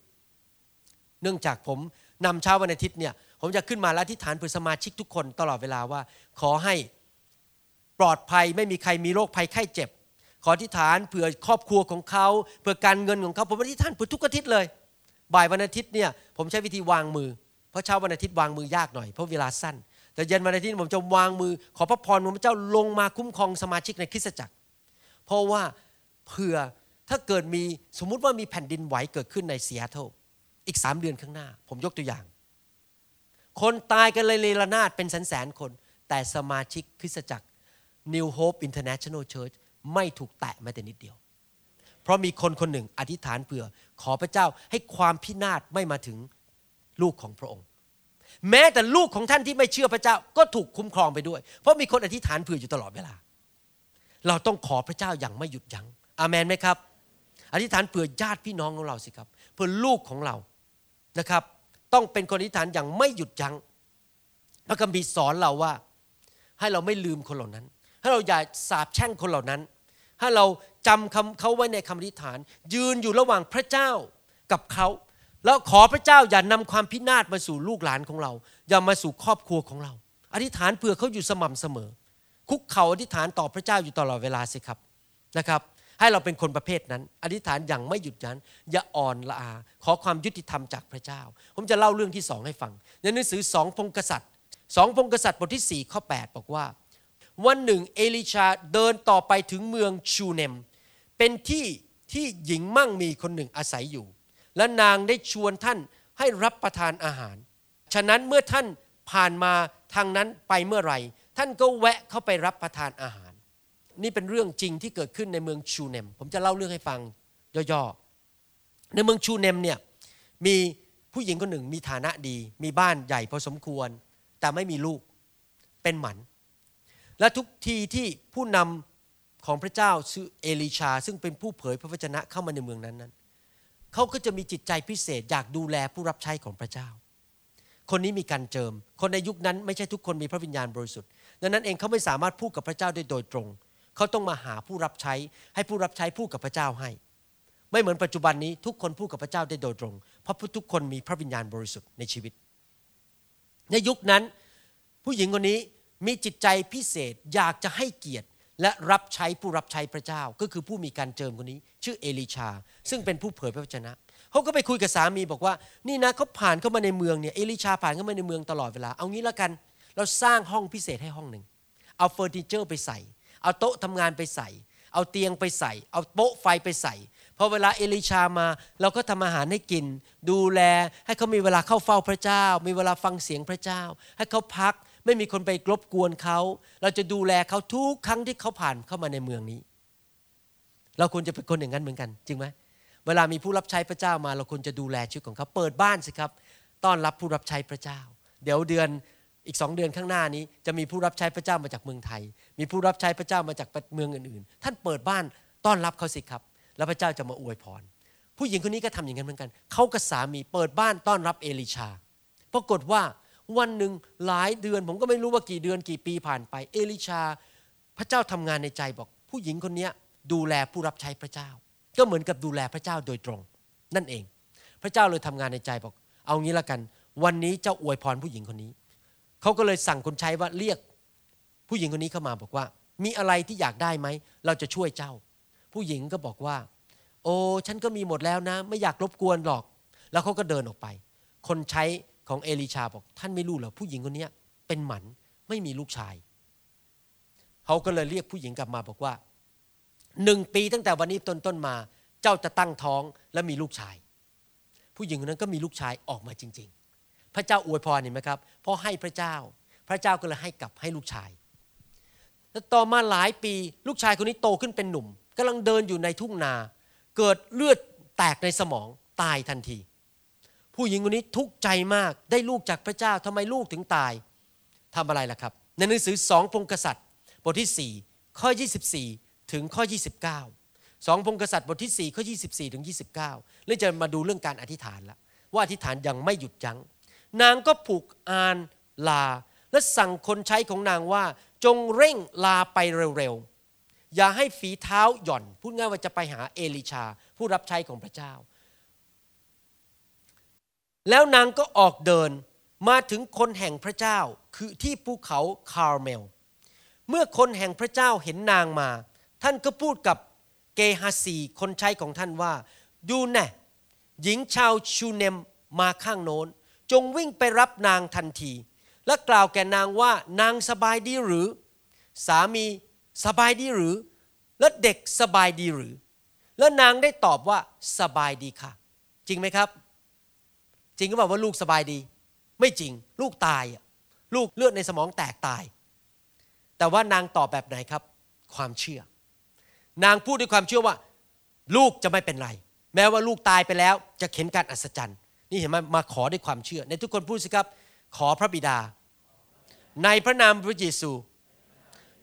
เนื่องจากผมนำเช้าวันอาทิตย์เนี่ยผมจะขึ้นมาและอธิษฐานเพื่อสมาชิกทุกคนตลอดเวลาว่า ขอให้ปลอดภัยไม่มีใครมีโรคภัยไข้เจ็บ ขออธิษฐานเผื่อครอบครัวของเขาเพื่อการเงินของเขาผมอธิษฐานเพื่อทุกอาทิตย์เลย บ่ายวันอาทิตย์เนี่ยผมใช้วิธีวางมือ เพราะเช้าวันอาทิตย์วางมือยากหน่อยเพราะเวลาสั้น แต่เย็นวันอาทิตย์ผมจะวางมือ ขอพระพรของพระเจ้าลงมาคุ้มครองสมาชิกในคริสตจักร เพราะว่าเผื่อถ้าเกิดมีสมมุติว่ามีแผ่นดินไหวเกิดขึ้นในซีแอตเทิลอีกสามเดือนข้างหน้า ผมยกตัวอย่าง คนตายกันเลยเลระนาดเป็นแสนแสนคน แต่สมาชิกคริสตจักร New Hope International Church ไม่ถูกแตะแม้แต่นิดเดียว เพราะมีคนคนหนึ่งอธิษฐานเผื่อ ขอพระเจ้าให้ความพินาศไม่มาถึงลูกของพระองค์ แม้แต่ลูกของท่านที่ไม่เชื่อพระเจ้าก็ถูกคุ้มครองไปด้วย เพราะมีคนอธิษฐานเผื่ออยู่ตลอดเวลา เราต้องขอพระเจ้าอย่างไม่หยุดยัง้งอามันไหมครับ อธิษฐานเผื่อญาติพี่น้องของเราสิครับ เพื่อลูกของเรานะครับ ต้องเป็นคนอธิษฐานอย่างไม่หยุดยัง้งพระคัมภีร์สอนเราว่าให้เราไม่ลืมคนเหล่านั้น ให้เราอย่าสาบแช่งคนเหล่านั้น ให้เราจำคำเขาไว้ในคำอธิษฐาน ยืนอยู่ระหว่างพระเจ้ากับเขา แล้วขอพระเจ้าอย่านำความพินาศมาสู่ลูกหลานของเรา อย่ามาสู่ครอบครัวของเรา อธิษฐานเผื่อเขาอยู่สม่ำเสมอ คุกเข่าอธิษฐานต่อพระเจ้าอยู่ตลอดเวลาสิครับนะครับให้เราเป็นคนประเภทนั้น อธิษฐานอย่างไม่หยุดยั้งอย่าอ่อนละอา ขอความยุติธรรมจากพระเจ้า ผมจะเล่าเรื่องที่สองให้ฟัง ในหนังสือสองพงกษัตริย์สองพงกษัตริย์บทที่สี่ข้อ8บอกว่า วันหนึ่งเอลิชาเดินต่อไปถึงเมืองชูเนม เป็นที่ที่หญิงมั่งมีคนหนึ่งอาศัยอยู่ และนางได้ชวนท่านให้รับประทานอาหาร ฉะนั้นเมื่อท่านผ่านมาทางนั้นไปเมื่อไหร่ ท่านก็แวะเข้าไปรับประทานอาหาร นี่เป็นเรื่องจริงที่เกิดขึ้นในเมืองชูเนม ผมจะเล่าเรื่องให้ฟังย่อๆ ในเมืองชูเนมเนี่ยมีผู้หญิงคนหนึ่งมีฐานะดี มีบ้านใหญ่พอสมควร แต่ไม่มีลูกเป็นหมัน และทุกทีที่ผู้นำของพระเจ้าชื่อเอลิชา ซึ่งเป็นผู้เผยพระวจนะเข้ามาในเมืองนั้นนั้นเขาก็จะมีจิตใจพิเศษอยากดูแลผู้รับใช้ของพระเจ้า คนนี้มีการเจิม คนในยุคนั้นไม่ใช่ทุกคนมีพระวิญญาณบริสุทธิ์ดังนั้นเองเขาไม่สามารถพูดกับพระเจ้าได้โดยตรง เขาต้องมาหาผู้รับใช้ ให้ผู้รับใช้พูดกับพระเจ้าให้ ไม่เหมือนปัจจุบันนี้ทุกคนพูดกับพระเจ้าได้โดยตรง เพราะทุกคนมีพระวิญญาณบริสุทธิ์ในชีวิต ในยุคนั้นผู้หญิงคนนี้ มีจิตใจพิเศษอยากจะให้เกียรติและรับใช้ผู้รับใช้พระเจ้า ก็คือผู้มีการเจิมคนนี้ ชื่อเอลิชา ซึ่งเป็นผู้เผยพระวจนะเขาก็ไปคุยกับสามีบอกว่า นี่นะเขาผ่านเข้ามาในเมืองเนี่ยเอลิชาผ่านเข้ามาในเมืองตลอดเวลาเอางี้แล้วกัน เราสร้างห้องพิเศษให้ห้องหนึ่งเอาเฟอร์นิเจอร์ไปใส่ เอาโต๊ะทำงานไปใส่ เอาเตียงไปใส่ เอาโป๊ะไฟไปใส่พอเวลาเอลิชามา เราก็ทำอาหารให้กิน ดูแลให้เขามีเวลาเข้าเฝ้าพระเจ้า มีเวลาฟังเสียงพระเจ้า ให้เขาพัก ไม่มีคนไปกลบกวนเขา เราจะดูแลเขาทุกครั้งที่เขาผ่านเข้ามาในเมืองนี้ เราควรจะเป็นคนอย่างนั้นเหมือนกัน จริงไหมเวลามีผู้รับใช้พระเจ้ามาเราควรจะดูแลชีวิตของเขาเปิดบ้านสิครับต้อนรับผู้รับใช้พระเจ้า เดี๋ยวเดือนอีกสองเดือนข้างหน้านี้ จะมีผู้รับใช้พระเจ้ามาจากเมืองไทย มีผู้รับใช้พระเจ้ามาจากเมืองอื่นๆ ท่านเปิดบ้านต้อนรับเขาสิครับ แล้วพระเจ้าจะมาอวยพร ผู้หญิงคนนี้ก็ทำอย่างนั้นเหมือนกัน เขากับสามีเปิดบ้านต้อนรับเอลิชา ปรากฏว่า วันหนึ่งหลายเดือน ผมก็ไม่รู้ว่ากี่เดือนกี่ปีผ่านไป เอลิชา พระเจ้าทำงานในใจบอก ผู้หญิงคนนี้ดูแลผู้รับใช้พระเจ้า ก็เหมือนกับดูแลพระเจ้าโดยตรง นั่นเอง พระเจ้าเลยทำงานในใจบอก เอางี้ละกัน วันนี้เจ้าอวยพรผู้หญิงคนนี้เขาก็เลยสั่งคนใช้ว่าเรียก ผู้หญิงคนนี้เข้ามาบอกว่า มีอะไรที่อยากได้ไหมเราจะช่วยเจ้า ผู้หญิงก็บอกว่า โอ้ฉันก็มีหมดแล้วนะ ไม่อยากรบกวนหรอก แล้วเขาก็เดินออกไป คนใช้ ของเอลิชาบอกท่านไม่รู้เหรอผู้หญิงคนนี้เป็นหมันไม่มีลูกชาย เขาก็เลยเรียกผู้หญิงกลับมาบอกว่าหนึ่งปีตั้งแต่วันนี้ต้นต้นมา เจ้าจะตั้งท้องและมีลูกชาย ผู้หญิงคนนั้นก็มีลูกชายออกมาจริง ๆ พระเจ้าอวยพรเห็นไหมครับพอให้พระเจ้า พระเจ้าก็เลยให้กลับให้ลูกชาย แล้วต่อมาหลายปีลูกชายคนนี้โตขึ้นเป็นหนุ่มกำลังเดินอยู่ในทุ่งนา เกิดเลือดแตกในสมองตายทันที ผู้หญิงคนนี้ทุกข์ใจมากได้ลูกจากพระเจ้าทำไมลูกถึงตายทำอะไรล่ะครับ ในหนังสือสองพงกษัตริย์ บทที่ 4 ข้อ 24 ถึงข้อ 29สองพงกษัตริย์บทที่ 4 ข้อ 24 ถึง 29เรื่องจะมาดูเรื่องการอธิษฐานล้วว่าอธิษฐานยังไม่หยุดยัง้ง นางก็ผูกอานลา และสั่งคนใช้ของนางว่า จงเร่งลาไปเร็วๆอย่าให้ฝีเท้าหย่อน พูดง่ายว่าจะไปหาเอลิชา ผู้รับใช้ของพระเจ้า แล้วนางก็ออกเดินมาถึงคนแห่งพระเจ้าคือที่ภูเขาคาร์เมล เมื่อคนแห่งพระเจ้าเห็นนางมา ท่านก็พูดกับเกฮาซีคนใช้ของท่านว่า ดูแน่หญิงชาวชูเนมมาข้างโน้น จงวิ่งไปรับนางทันที และกล่าวแก่นางว่านางสบายดีหรือ สามีสบายดีหรือ และเด็กสบายดีหรือ แล้วนางได้ตอบว่าสบายดีค่ะ จริงไหมครับ จริงก็บอกว่าลูกสบายดี ไม่จริง ลูกตายลูกเลือดในสมองแตกตาย แต่ว่านางตอบแบบไหนครับ ความเชื่อ นางพูดด้วยความเชื่อว่า ลูกจะไม่เป็นไร แม้ว่าลูกตายไปแล้ว จะเข็นการอัศจรรย์ นี่เห็นไหมมาขอด้วยความเชื่อ ในทุกคนพูดสิครับ ขอพระบิดา ในพระนามพระเยซู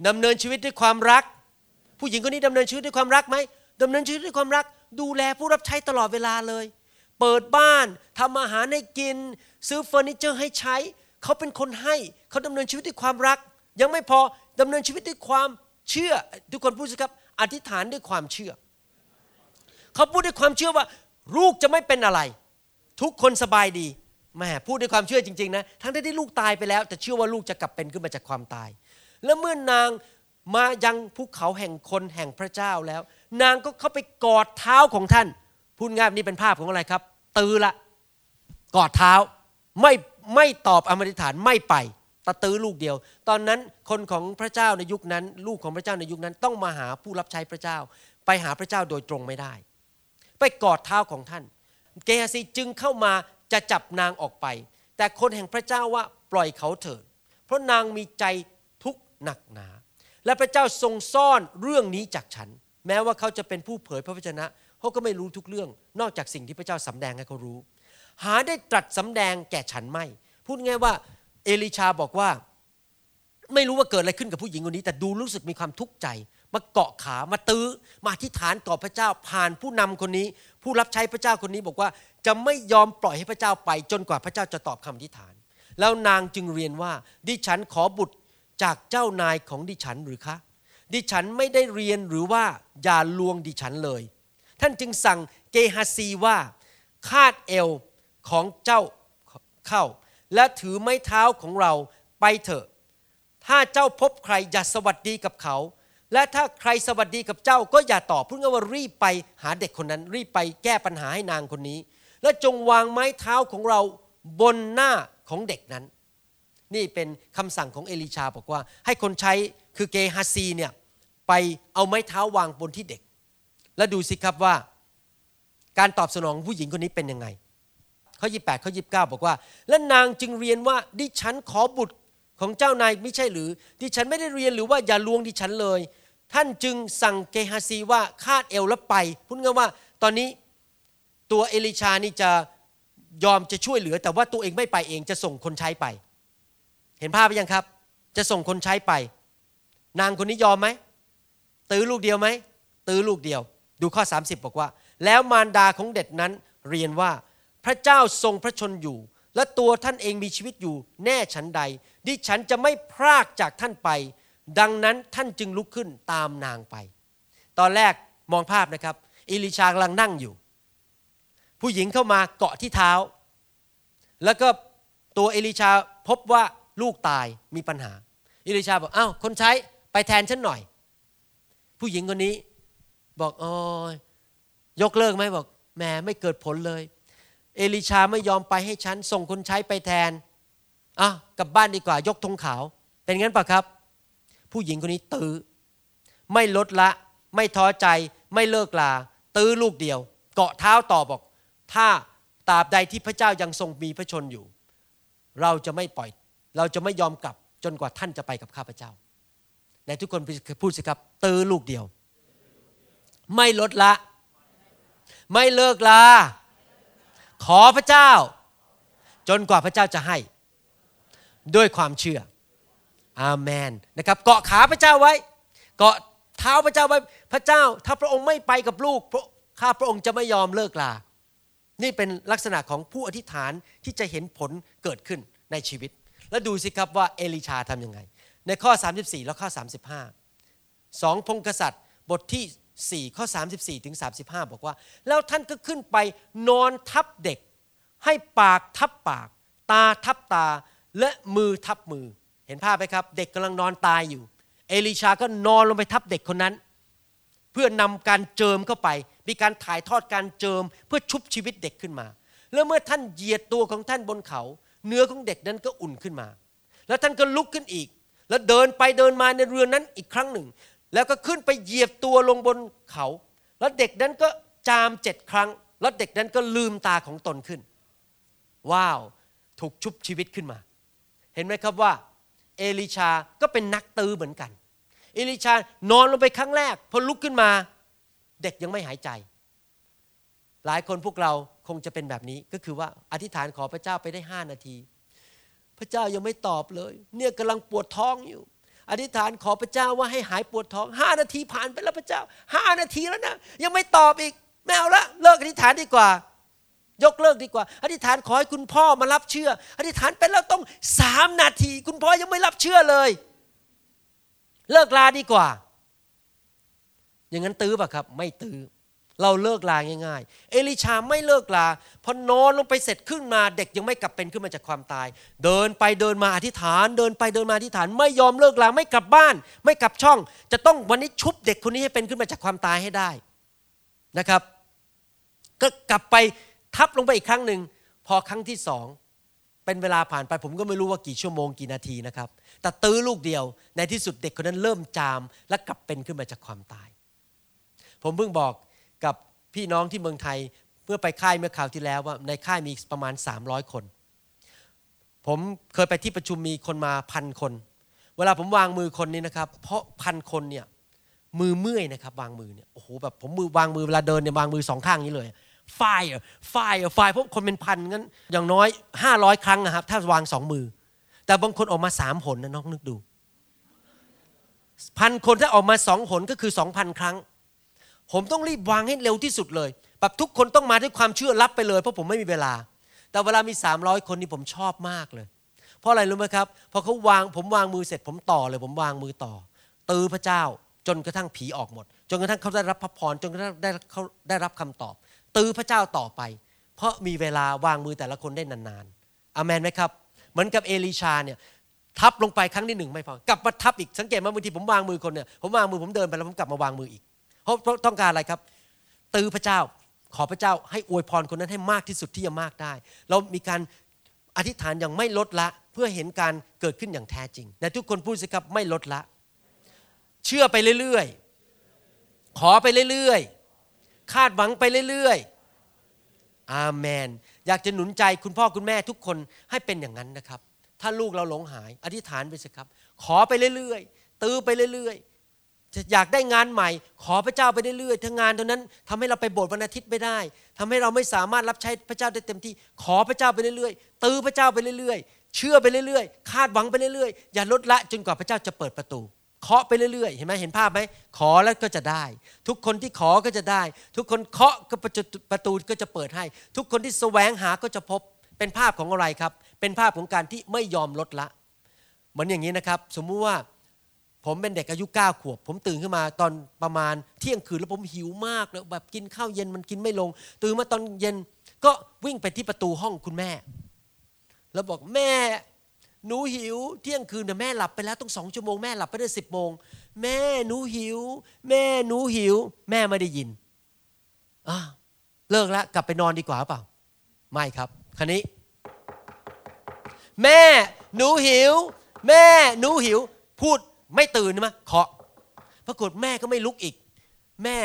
ดำเนินชีวิตด้วยความรัก ผู้หญิงคนนี้ดำเนินชีวิตด้วยความรักไหมดำเนินชีวิตด้วยความรัก ดูแลผู้รับใช้ตลอดเวลาเลย เปิดบ้านทำอาหารให้กิน ซื้อเฟอร์นิเจอร์ให้ใช้ เขาเป็นคนให้เขาดำเนินชีวิตด้วยความรัก ยังไม่พอดำเนินชีวิตด้วยความเชื่อ ทุกคนพูดสิครับ อธิษฐานด้วยความเชื่อ เขาพูดด้วยความเชื่อว่า ลูกจะไม่เป็นอะไร ทุกคนสบายดีแม่พูดด้วยความเชื่อจริงๆนะทั้งที่ลูกตายไปแล้วแต่เชื่อว่าลูกจะกลับเป็นขึ้นมาจากความตาย แล้วเมื่อนางมายังภูเขาแห่งคนแห่งพระเจ้าแล้ว นางก็เข้าไปกอดเท้าของท่าน พูดง่ายนี่เป็นภาพของอะไรครับ ตือละกอดเท้าไม่ไม่ตอบอมริฐานไม่ไปตะตื้อลูกเดียว ตอนนั้นคนของพระเจ้าในยุคนั้น ลูกของพระเจ้าในยุคนั้นต้องมาหาผู้รับใช้พระเจ้า ไปหาพระเจ้าโดยตรงไม่ได้ ไปกอดเท้าของท่าน เกฮาซีจึงเข้ามาจะจับนางออกไป แต่คนแห่งพระเจ้าว่าปล่อยเขาเถิด เพราะนางมีใจทุกข์หนักหนา และพระเจ้าทรงซ่อนเรื่องนี้จากฉัน แม้ว่าเขาจะเป็นผู้เผยพระวจนะ เขาก็ไม่รู้ทุกเรื่อง นอกจากสิ่งที่พระเจ้าสำแดงให้เขารู้ หาได้ตรัสสำแดงแก่ฉันไม่ พูดง่ายว่าเอลิชาบอกว่า ไม่รู้ว่าเกิดอะไรขึ้นกับผู้หญิงคนนี้ แต่ดูรู้สึกมีความทุกข์ใจ มาเกาะขามาตื้อมาอธิษฐานต่อพระเจ้าผ่านผู้นำคนนี้ ผู้รับใช้พระเจ้าคนนี้บอกว่าจะไม่ยอมปล่อยให้พระเจ้าไป จนกว่าพระเจ้าจะตอบคำอธิษฐาน แล้วนางจึงเรียนว่า ดิฉันขอบุตรจากเจ้านายของดิฉันหรือคะ ดิฉันไม่ได้เรียนหรือว่าอย่าลวงดิฉันเลย ท่านจึงสั่งเกฮาซีว่าคาดเอวของเจ้าเข้า และถือไม้เท้าของเราไปเถอะ ถ้าเจ้าพบใครอย่าสวัสดีกับเขา และถ้าใครสวัสดีกับเจ้าก็อย่าตอบพูดง่ายว่ารีบไปหาเด็กคนนั้นรีบไปแก้ปัญหาให้นางคนนี้ และจงวางไม้เท้าของเราบนหน้าของเด็กนั้น นี่เป็นคำสั่งของเอลิชาบอกว่า ให้คนใช้คือเกฮาซีเนี่ยไปเอาไม้เท้าวางบนที่เด็ก แล้วดูสิครับว่า การตอบสนองผู้หญิงคนนี้เป็นยังไงข้อ28ข้อ29 บอกว่า และนางจึงเรียนว่าดิฉันขอบุตรของเจ้านายไม่ใช่หรือ ดิฉันไม่ได้เรียนหรือว่าอย่าลวงดิฉันเลย ท่านจึงสั่งเกฮาซีว่าคาดเอวแล้วไปพูดง่ายว่า ตอนนี้ตัวเอลิชานี่จะยอมจะช่วยเหลือ แต่ว่าตัวเองไม่ไปเองจะส่งคนใช้ไป เห็นภาพไหมยังครับ จะส่งคนใช้ไป นางคนนี้ยอมไหมตื้อลูกเดียวไหมตื้อลูกเดียว ดูข้อ 30 บอกว่า แล้วมารดาของเด็กนั้นเรียนว่าพระเจ้าทรงพระชนอยู่ และตัวท่านเองมีชีวิตอยู่แน่ฉันใด ดิฉันจะไม่พรากจากท่านไป ดังนั้นท่านจึงลุกขึ้นตามนางไป ตอนแรกมองภาพนะครับอิลิชากำลังนั่งอยู่ ผู้หญิงเข้ามาเกาะที่เท้า แล้วก็ตัวเอลิชาพบว่าลูกตายมีปัญหาอิลิชาบอกอ้าวคนใช้ไปแทนฉันหน่อย ผู้หญิงคนนี้ บอกอ๋อยกเลิกไหมบอกแหมไม่เกิดผลเลย เอลิชาไม่ยอมไปให้ฉันส่งคนใช้ไปแทนอะกลับบ้านดีกว่ายกธงขาว เป็นงั้นปะครับ ผู้หญิงคนนี้ตื้อไม่ลดละ ไม่ท้อใจไม่เลิกลา ตื้อลูกเดียว เกาะเท้าต่อบอก ถ้าตราบใดที่พระเจ้ายังทรงมีพระชนอยู่ เราจะไม่ปล่อย เราจะไม่ยอมกลับจนกว่าท่านจะไปกับข้าพเจ้า ในทุกคนพูดสิครับ ตื้อลูกเดียว ไม่ลดละ ไม่เลิกลา ขอพระเจ้า จนกว่าพระเจ้าจะให้ ด้วยความเชื่อ อาเมนนะครับ เกาะขาพระเจ้าไว้ เกาะเท้าพระเจ้าไว้พระเจ้า ถ้าพระองค์ไม่ไปกับลูกข้าพระองค์จะไม่ยอมเลิกลา นี่เป็นลักษณะของผู้อธิษฐานที่จะเห็นผลเกิดขึ้นในชีวิต แล้วดูสิครับว่าเอลิชาทำยังไง ในข้อ 34 แล้วข้อ 35สองพงกษัตริย์บทที่ 4 ข้อ 34ถึง35 บอกว่า แล้วท่านก็ขึ้นไปนอนทับเด็ก ให้ปากทับปาก ตาทับตาและมือทับมือ เห็นภาพไหมครับ เด็กกำลังนอนตายอยู่ เอลิชาก็นอนลงไปทับเด็กคนนั้น เพื่อนำการเจิมเข้าไป มีการถ่ายทอดการเจิมเพื่อชุบชีวิตเด็กขึ้นมา แล้วเมื่อท่านเหยียดตัวของท่านบนเขา เนื้อของเด็กนั้นก็อุ่นขึ้นมา แล้วท่านก็ลุกขึ้นอีก แล้วเดินไปเดินมาในเรือนั้นอีกครั้งหนึ่ง แล้วก็ขึ้นไปเหยียบตัวลงบนเขา แล้วเด็กนั้นก็จามเจ็ดครั้ง แล้วเด็กนั้นก็ลืมตาของตนขึ้น ว้าว ถูกชุบชีวิตขึ้นมา เห็นไหมครับว่า เอลิชาก็เป็นนักตือเหมือนกัน เอลิชานอนลงไปครั้งแรก พอลุกขึ้นมา เด็กยังไม่หายใจ หลายคนพวกเราคงจะเป็นแบบนี้ก็คือว่าอธิษฐานขอพระเจ้าไปได้ห้านาที พระเจ้ายังไม่ตอบเลย เนี่ยกำลังปวดท้องอยู่ อธิษฐานขอพระเจ้าว่าให้หายปวดท้องห้านาทีผ่านไปแล้วพระเจ้าห้านาทีแล้วนะยังไม่ตอบอีกไม่เอาละเลิกอธิษฐานดีกว่า ยกเลิกดีกว่า อธิษฐานขอให้คุณพ่อมารับเชื่อ อธิษฐานไปแล้วต้องสามนาที คุณพ่อยังไม่รับเชื่อเลย เลิกลาดีกว่า อย่างนั้นตื้อป่ะครับ ไม่ตื้อ เราเลิกลาง่าย ๆ เอลิชาไม่เลิกลาพอนอนลงไปเสร็จขึ้นมาเด็กยังไม่กลับเป็นขึ้นมาจากความตาย เดินไปเดินมาอธิษฐาน เดินไปเดินมาอธิษฐาน ไม่ยอมเลิกลาไม่กลับบ้าน ไม่กลับช่อง จะต้องวันนี้ชุบเด็กคนนี้ให้เป็นขึ้นมาจากความตายให้ได้นะครับ ก็กลับไปทับลงไปอีกครั้งหนึ่งพอครั้งที่สองเป็นเวลาผ่านไปผมก็ไม่รู้ว่ากี่ชั่วโมงกี่นาทีนะครับ แต่ตื้อลูกเดียวในที่สุดเด็กคนนั้นเริ่มจามและกลับเป็นขึ้นมาจากความตาย ผมเพิ่งบอก กับพี่น้องที่เมืองไทยเมื่อไปค่ายเมื่อคราวที่แล้วว่าในค่ายมีประมาณ 300 คน ผมเคยไปที่ประชุมมีคนมาพันคน เวลาผมวางมือคนนี้นะครับ เพราะพันคนเนี่ยมือเมื่อยนะครับ วางมือเนี่ยโอ้โหแบบผมมือวางมือเวลาเดินเนี่ยวางมือสองข้างนี้เลยไฟไฟไฟเพราะคนเป็นพันงั้นอย่างน้อย 500 ครั้งนะครับ ถ้าวางสองมือ แต่บางคนออกมาสามหนนะน้องนึกดูพันคนถ้าออกมาสองหนก็คือสองพันครั้ง ผมต้องรีบวางให้เร็วที่สุดเลยแบบทุกคนต้องมาด้วยความเชื่อรับไปเลยเพราะผมไม่มีเวลา แต่เวลามีสามร้อยคนนี่ผมชอบมากเลย เพราะอะไรรู้ไหมครับพอเขาวางผมวางมือเสร็จผมต่อเลย ผมวางมือต่อ ตือพระเจ้าจนกระทั่งผีออกหมด จนกระทั่งเขาได้รับพระพรจนกระทั่งได้เขาได้รับคำตอบ ตือพระเจ้าต่อไป เพราะมีเวลาวางมือแต่ละคนได้นานๆอเมนไหมครับ เหมือนกับเอลิชาเนี่ยทับลงไปครั้งที่หนึ่งไม่พอกลับมาทับอีกสังเกตว่าบางทีผมวางมือคนเนี่ยผมวางมือผมเดินไปแล้วผมกลับมาวางมืออีก เพราะต้องการอะไรครับ ตือพระเจ้าขอพระเจ้าให้อวยพรคนนั้นให้มากที่สุดที่จะมากได้ เรามีการอธิษฐานอย่างไม่ลดละเพื่อเห็นการเกิดขึ้นอย่างแท้จริงแต่ทุกคนพูดสิครับไม่ลดละ เชื่อไปเรื่อยๆ ขอไปเรื่อยๆ คาดหวังไปเรื่อยๆ อาเมน อยากจะหนุนใจคุณพ่อคุณแม่ทุกคนให้เป็นอย่างนั้นนะครับ ถ้าลูกเราหลงหาย อธิษฐานไปสิครับ ขอไปเรื่อยๆ ตื้อไปเรื่อยๆ อยากได้งานใหม่ ขอพระเจ้าไปเรื่อยๆถ้างานตรงนั้นทำให้เราไปโบสถ์วันอาทิตย์ไม่ได้ทำให้เราไม่สามารถรับใช้พระเจ้าได้เต็มที่ ขอพระเจ้าไปเรื่อยๆตื้อพระเจ้าไปเรื่อยๆ เชื่อไปเรื่อยๆ คาดหวังไปเรื่อยๆ อย่าลดละจนกว่าพระเจ้าจะเปิดประตู เคาะไปเรื่อยๆ เห็นไหมเห็นภาพไหม ขอแล้วก็จะได้ ทุกคนที่ขอก็จะได้ ทุกคนเคาะก็ประตูก็จะเปิดให้ ทุกคนที่แสวงหาก็จะพบ เป็นภาพของอะไรครับ เป็นภาพของการที่ไม่ยอมลดละ เหมือนอย่างนี้นะครับ สมมุติว่า ผมเป็นเด็กอายุ9ขวบ ผมตื่นขึ้นมาตอนประมาณเที่ยงคืนแล้วผมหิวมากแล้วแบบกินข้าวเย็นมันกินไม่ลง ตื่นมาตอนเย็นก็วิ่งไปที่ประตูห้องคุณแม่ แล้วบอกแม่หนูหิว เที่ยงคืนแต่แม่หลับไปแล้วต้องสองชั่วโมงแม่หลับไปได้สิบโมงแม่หนูหิว แม่หนูหิว แม่ไม่ได้ยินเลิกแล้วกลับไปนอนดีกว่าเปล่า ไม่ครับคันนี้ แม่หนูหิว แม่หนูหิว พูด ไม่ตื่นไหมเคาะปรากฏแม่ก็ไม่ลุกอีก แม่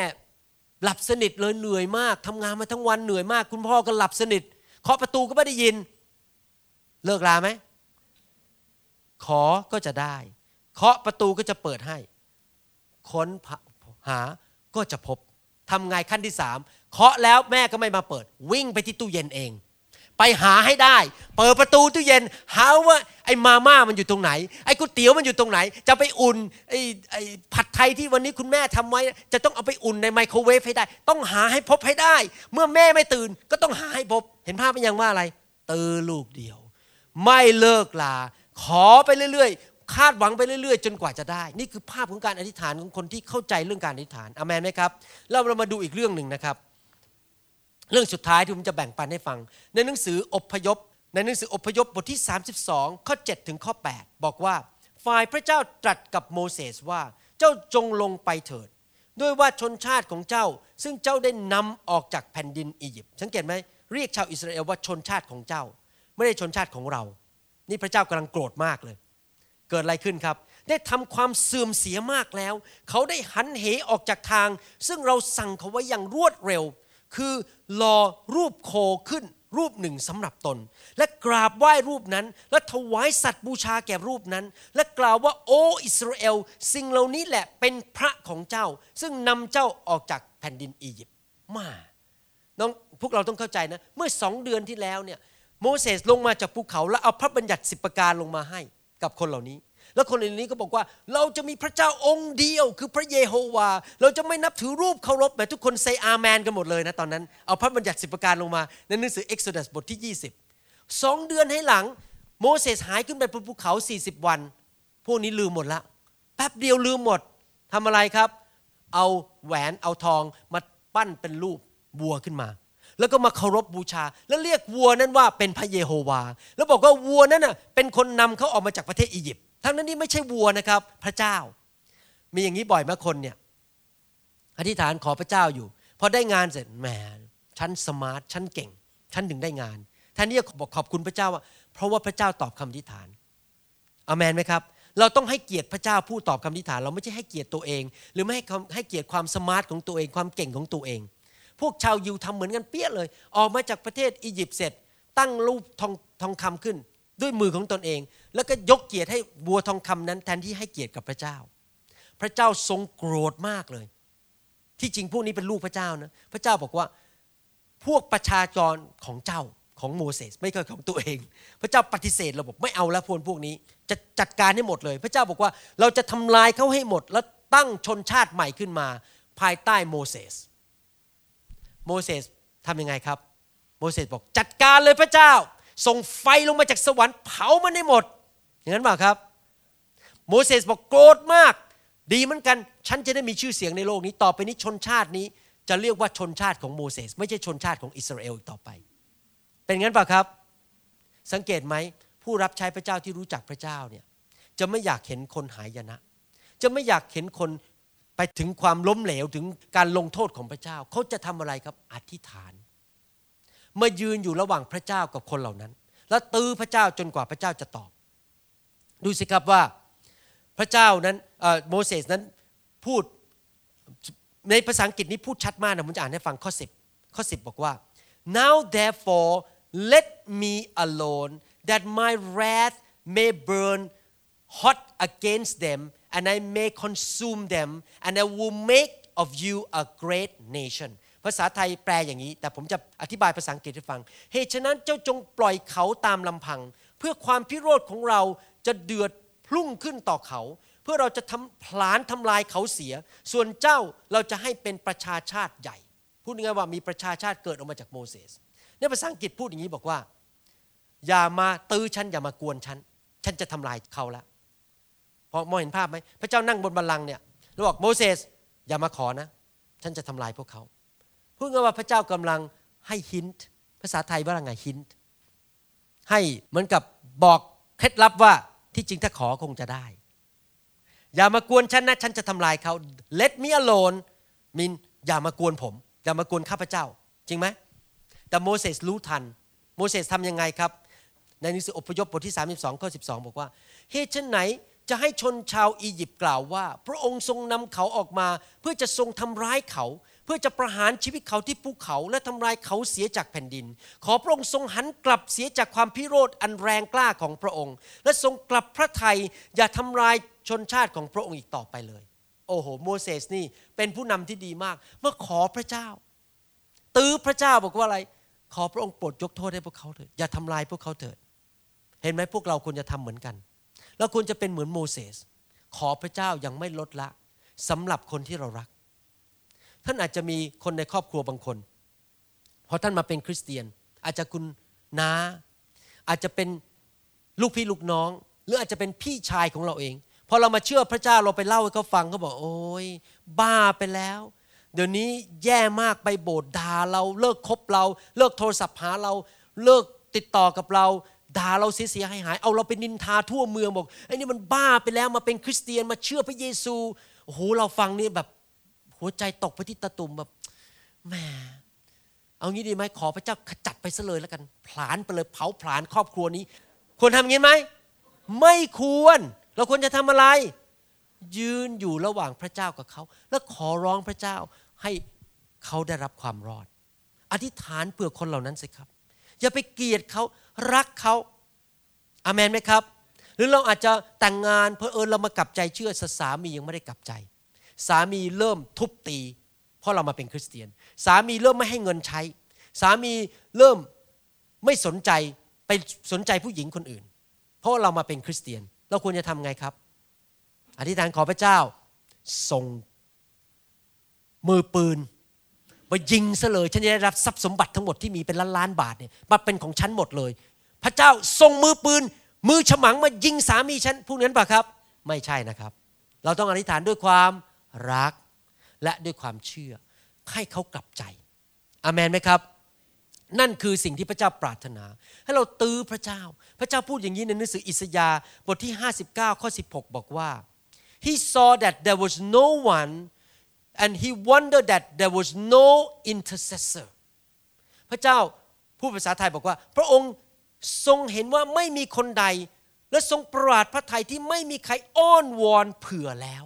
หลับสนิทเลยเหนื่อยมากทำงานมาทั้งวันเหนื่อยมาก คุณพ่อก็หลับสนิทเคาะประตูก็ไม่ได้ยิน เลิกลาไหมขอก็จะได้ เคาะประตูก็จะเปิดให้ ค้นหาก็จะพบทำไงขั้นที่สามเคาะแล้วแม่ก็ไม่มาเปิด วิ่งไปที่ตู้เย็นเอง ไปหาให้ได้ เปิดประตูตู้เย็น หาว่าไอ้มาม่ามันอยู่ตรงไหน ไอ้ก๋วยเตี๋ยวมันอยู่ตรงไหน จะไปอุ่นไอ้ไอ้ผัดไทยที่วันนี้คุณแม่ทำไว้ จะต้องเอาไปอุ่นในไมโครเวฟให้ได้ ต้องหาให้พบให้ได้ เมื่อแม่ไม่ตื่นก็ต้องหาให้พบ เห็นภาพเป็นยังว่าอะไรตื่นลูกเดียว ไม่เลิกลา ขอไปเรื่อยๆ คาดหวังไปเรื่อยๆ จนกว่าจะได้ นี่คือภาพของการอธิษฐานของคนที่เข้าใจเรื่องการอธิษฐานอเมนไหมครับเราเรามาดูอีกเรื่องหนึ่งนะครับ เรื่องสุดท้ายที่ผมจะแบ่งปันให้ฟัง ในหนังสืออพยพ ในหนังสืออพยพบทที่ 32 ข้อ 7 ถึงข้อ 8 บอกว่าฝ่ายพระเจ้าตรัสกับโมเสสว่าเจ้าจงลงไปเถิด ด้วยว่าชนชาติของเจ้า ซึ่งเจ้าได้นำออกจากแผ่นดินอียิปต์สังเกตไหมเรียกชาวอิสราเอลว่าชนชาติของเจ้า ไม่ได้ชนชาติของเรา นี่พระเจ้ากำลังโกรธมากเลย เกิดอะไรขึ้นครับ ได้ทำความเสื่อมเสียมากแล้ว เขาได้หันเหออกจากทาง ซึ่งเราสั่งเขาไว้อย่างรวดเร็ว คือรอรูปโคขึ้นรูปหนึ่งสำหรับตน และกราบไหว้รูปนั้น และถวายสัตว์บูชาแก่รูปนั้น และกล่าวว่าโอ้อิสราเอล สิ่งเหล่านี้แหละเป็นพระของเจ้า ซึ่งนำเจ้าออกจากแผ่นดินอียิปต์มาน้องพวกเราต้องเข้าใจนะ เมื่อสองเดือนที่แล้วเนี่ยโมเสสลงมาจากภูเขาแล้วเอาพระบัญญัติสิบประการลงมาให้กับคนเหล่านี้ แล้วคนเหล่านี้ก็บอกว่า เราจะมีพระเจ้าองค์เดียวคือพระเยโฮวา เราจะไม่นับถือรูปเคารพแบบทุกคน say amen กันหมดเลยนะตอนนั้น เอาพระบัญญัติสิบประการลงมา ในหนังสือ Exodus บทที่ 20สองเดือนให้หลัง โมเสสหายขึ้นไปบนภูเขา 40 วัน พวกนี้ลืมหมดละแป๊บเดียวลืมหมดทำอะไรครับ เอาแหวนเอาทองมาปั้นเป็นรูปวัวขึ้นมาแล้วก็มาเคารพบูชา แล้วเรียกวัวนั้นว่าเป็นพระเยโฮวา แล้วบอกว่าวัวนั้นน่ะเป็นคนนำเขาออกมาจากประเทศอียิปต์ ทั้งนั้นนี่ไม่ใช่วัวนะครับ พระเจ้า มีอย่างนี้บ่อยมากคนเนี่ยอธิษฐานขอพระเจ้าอยู่พอได้งานเสร็จแหมฉัน smart ฉันเก่งฉันถึงได้งานแทนที่บอกขอบคุณพระเจ้าว่า เพราะว่าพระเจ้าตอบคำอธิษฐานอาเมนไหมครับ เราต้องให้เกียรติพระเจ้าผู้ตอบคำอธิษฐาน เราไม่ใช่ให้เกียรติตัวเอง หรือไม่ให้ให้เกียรติความ smart ของตัวเองความเก่งของตัวเอง พวกชาวยิวทำเหมือนกันเปี้ยเลย ออกมาจากประเทศอียิปต์เสร็จ ตั้งรูปทองทองคำขึ้น ด้วยมือของตนเอง แล้วก็ยกเกียรติให้บัวทองคำนั้น แทนที่ให้เกียรติกับพระเจ้า พระเจ้าทรงโกรธมากเลย ที่จริงพวกนี้เป็นลูกพระเจ้านะพระเจ้าบอกว่าพวกประชากรของเจ้าของโมเสสไม่ใช่ของตัวเอง พระเจ้าปฏิเสธเราบอกไม่เอาแล้วพวกพวกนี้ จะจัดการให้หมดเลย พระเจ้าบอกว่าเราจะทำลายเขาให้หมด แล้วตั้งชนชาติใหม่ขึ้นมา ภายใต้โมเสสโมเสสทำยังไงครับ โมเสสบอกจัดการเลยพระเจ้า ส่งไฟลงมาจากสวรรค์เผามันให้หมด อย่างนั้นเปล่าครับ โมเสสบอกโกรธมาก ดีเหมือนกัน ฉันจะได้มีชื่อเสียงในโลกนี้ ต่อไปนี้ชนชาตินี้ จะเรียกว่าชนชาติของโมเสสไม่ใช่ชนชาติของอิสราเอลต่อไป เป็นงั้นเปล่าครับ สังเกตไหมผู้รับใช้พระเจ้าที่รู้จักพระเจ้าเนี่ยจะไม่อยากเห็นคนหายนะ จะไม่อยากเห็นคนไปถึงความล้มเหลวถึงการลงโทษของพระเจ้า เขาจะทำอะไรครับ อธิษฐานมายืนอยู่ระหว่างพระเจ้ากับคนเหล่านั้น แล้วตื้อพระเจ้าจนกว่าพระเจ้าจะตอบ ดูสิครับว่าพระเจ้านั้นโมเสสนั้นพูดในภาษาอังกฤษนี้พูดชัดมากนะผมจะอ่านให้ฟังข้อ 10 ข้อ 10 บอกว่า now therefore let me alone that my wrath may burn hot against them and I may consume them and I will make of you a great nation ภาษาไทยแปลอย่างนี้ แต่ผมจะอธิบายภาษาอังกฤษให้ฟัง เหตุฉะนั้นเจ้าจงปล่อยเขาตามลำพัง เพื่อความพิโรธของเรา จะเดือดพุ่งขึ้นต่อเขา เพื่อเราจะทำผลาญทำลายเขาเสีย ส่วนเจ้าเราจะให้เป็นประชาชาติใหญ่ พูดง่ายว่ามีประชาชาติเกิดออกมาจากโมเสสในภาษาอังกฤษพูดอย่างนี้บอกว่า อย่ามาตื้อฉันอย่ามากวนฉันฉันจะทำลายเขาละพอมองเห็นภาพไหมพระเจ้านั่งบนบัลลังก์เนี่ยแล้วบอกโมเสสอย่ามาขอนะ ฉันจะทำลายพวกเขาพูดง่ายว่าพระเจ้ากำลังให้ฮินต์ภาษาไทยว่าไงฮินต์ให้เหมือนกับบอกเคล็ดลับว่า ที่จริงถ้าขอคงจะได้ อย่ามากวนฉันนะฉันจะทำลายเขา let me alone มินอย่ามากวนผม อย่ามากวนข้าพเจ้า จริงไหมแต่โมเสสรู้ทัน โมเสสทำยังไงครับ ในหนังสืออพยพบทที่ 32ข้อ12 บอกว่าเหตุฉันไหนจะให้ชนชาวอียิปต์กล่าวว่า พระองค์ทรงนำเขาออกมา เพื่อจะทรงทำร้ายเขา เพื่อจะประหารชีวิตเขาที่ภูเขาและทำลายเขาเสียจากแผ่นดิน ขอพระองค์ทรงหันกลับเสียจากความพิโรธอันแรงกล้าของพระองค์ และทรงกลับพระทัยอย่าทำลายชนชาติของพระองค์อีกต่อไปเลย โอ้โหโมเสสนี่เป็นผู้นำที่ดีมากเมื่อขอพระเจ้า ตื้อพระเจ้าบอกว่าอะไร ขอพระองค์โปรดยกโทษให้พวกเขาเถิดอย่าทำลายพวกเขาเถิดเห็นไหมพวกเราควรจะทำเหมือนกันเราควรจะเป็นเหมือนโมเสสขอพระเจ้ายังไม่ลดละสำหรับคนที่เรารัก ท่านอาจจะมีคนในครอบครัวบางคนพอท่านมาเป็นคริสเตียน อาจจะคุณน้า อาจจะเป็นลูกพี่ลูกน้อง หรืออาจจะเป็นพี่ชายของเราเอง พอเรามาเชื่อพระเจ้าเราไปเล่าให้เขาฟังเขาบอกโอ้ยบ้าไปแล้ว เดี๋ยวนี้แย่มากไปโบสถ์ด่าเราเลิกคบเรา เลิกโทรศัพท์หาเราเลิกติดต่อกับเราด่าเราเสียหายหาย เอาเราไปนินทาทั่วเมืองบอกไอ้นี่มันบ้าไปแล้วมาเป็นคริสเตียนมาเชื่อพระเยซูโอ้โหเราฟังนี่แบบ หัวใจตกไปที่ตะตุ่มแบบแหมเอางี้ดีไหมขอพระเจ้าขจัดไปซะเลยแล้วกัน ผลาญไปเลยเผาผลาญครอบครัวนี้ ควรทำางี้ไหมไม่ควร เราควรจะทำอะไร ยืนอยู่ระหว่างพระเจ้ากับเขา แล้วขอร้องพระเจ้าให้เขาได้รับความรอด อธิษฐานเผื่อคนเหล่านั้นสิครับ อย่าไปเกลียดเขารักเขาอามันไหมครับ หรือเราอาจจะแต่งงานเพอเออเรามากลับใจเชื่อสามียังไม่ได้กลับใจ สามีเริ่มทุบตี เพราะเรามาเป็นคริสเตียน สามีเริ่มไม่ให้เงินใช้ สามีเริ่มไม่สนใจไปสนใจผู้หญิงคนอื่น เพราะเรามาเป็นคริสเตียน เราควรจะทำไงครับ อธิษฐานขอพระเจ้าส่งมือปืนมายิงซะเลยฉันจะได้รับทรัพย์สมบัติทั้งหมดที่มีเป็นล้านล้านบาทเนี่ยมาเป็นของฉันหมดเลย พระเจ้าส่งมือปืน มือฉมังมายิงสามีฉันพวกนั้นปะครับ ไม่ใช่นะครับ เราต้องอธิษฐานด้วยความ รักและด้วยความเชื่อให้เขากลับใจอามนไหมครับ นั่นคือสิ่งที่พระเจ้าปรารถนา ให้เราตื้อพระเจ้า พระเจ้าพูดอย่างนี้ในหนังสืออิสยาห์บทที่ 59 ข้อ 16 บอกว่า he saw that there was no one and he wondered that there was no intercessor พระเจ้าพูดภาษาไทยบอกว่า พระองค์ทรงเห็นว่าไม่มีคนใด และทรงปราดพระทัยที่ไม่มีใครอ้อนวอนเผื่อแล้ว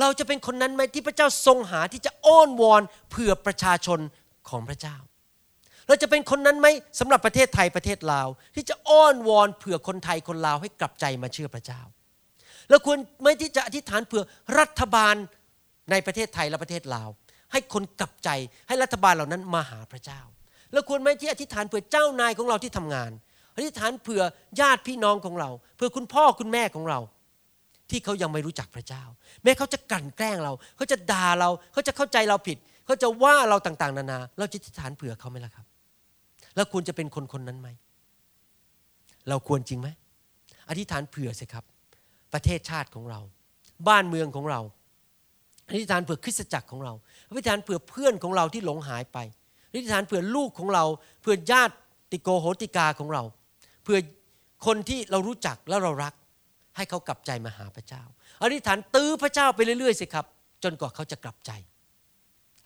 เราจะเป็นคนนั้นไหมที่พระเจ้าทรงหาที่จะอ้อนวอนเผื่อประชาชนของพระเจ้า เราจะเป็นคนนั้นไหมสำหรับประเทศไทยประเทศลาว ที่จะอ้อนวอนเผื่อคนไทยคนลาวให้กลับใจมาเชื่อพระเจ้าแล้วควรไม่ที่จะอธิษฐานเผื่อรัฐบาลในประเทศไทยและประเทศลาว ให้คนกลับใจให้รัฐบาลเหล่านั้นมาหาพระเจ้าแล้วควรไหมที่อธิษฐานเผื่อเจ้านายของเราที่ทำงาน อธิษฐานเผื่อญาติพี่น้องของเรา เผื่อคุณพ่อคุณแม่ของเรา ที่เขายังไม่รู้จักพระเจ้า แม้เขาจะกลั่นแกล้งเราเขาจะด่าเราเขาจะเข้าใจเราผิดเขาจะว่าเราต่างๆ นานา เราจะอธิฐานเผื่อเขาไหมล่ะครับแล้วควรจะเป็นคนคนนั้นไหมเราควรจริงไหมอธิษฐานเผื่อสิครับ ประเทศชาติของเรา บ้านเมืองของเราอธิษฐานเผื่อคริสตจักรของเราอธิษฐานเผื่อเพื่อนของเราที่หลงหายไปอธิษฐานเผื่อลูกของเราเผื่อญาติติโกโหติกาของเรา เผื่อคนที่เรารู้จักและเรารัก ให้เขากลับใจมาหาพระเจ้า อธิษฐานตื้อพระเจ้าไปเรื่อยๆสิครับ จนกว่าเขาจะกลับใจ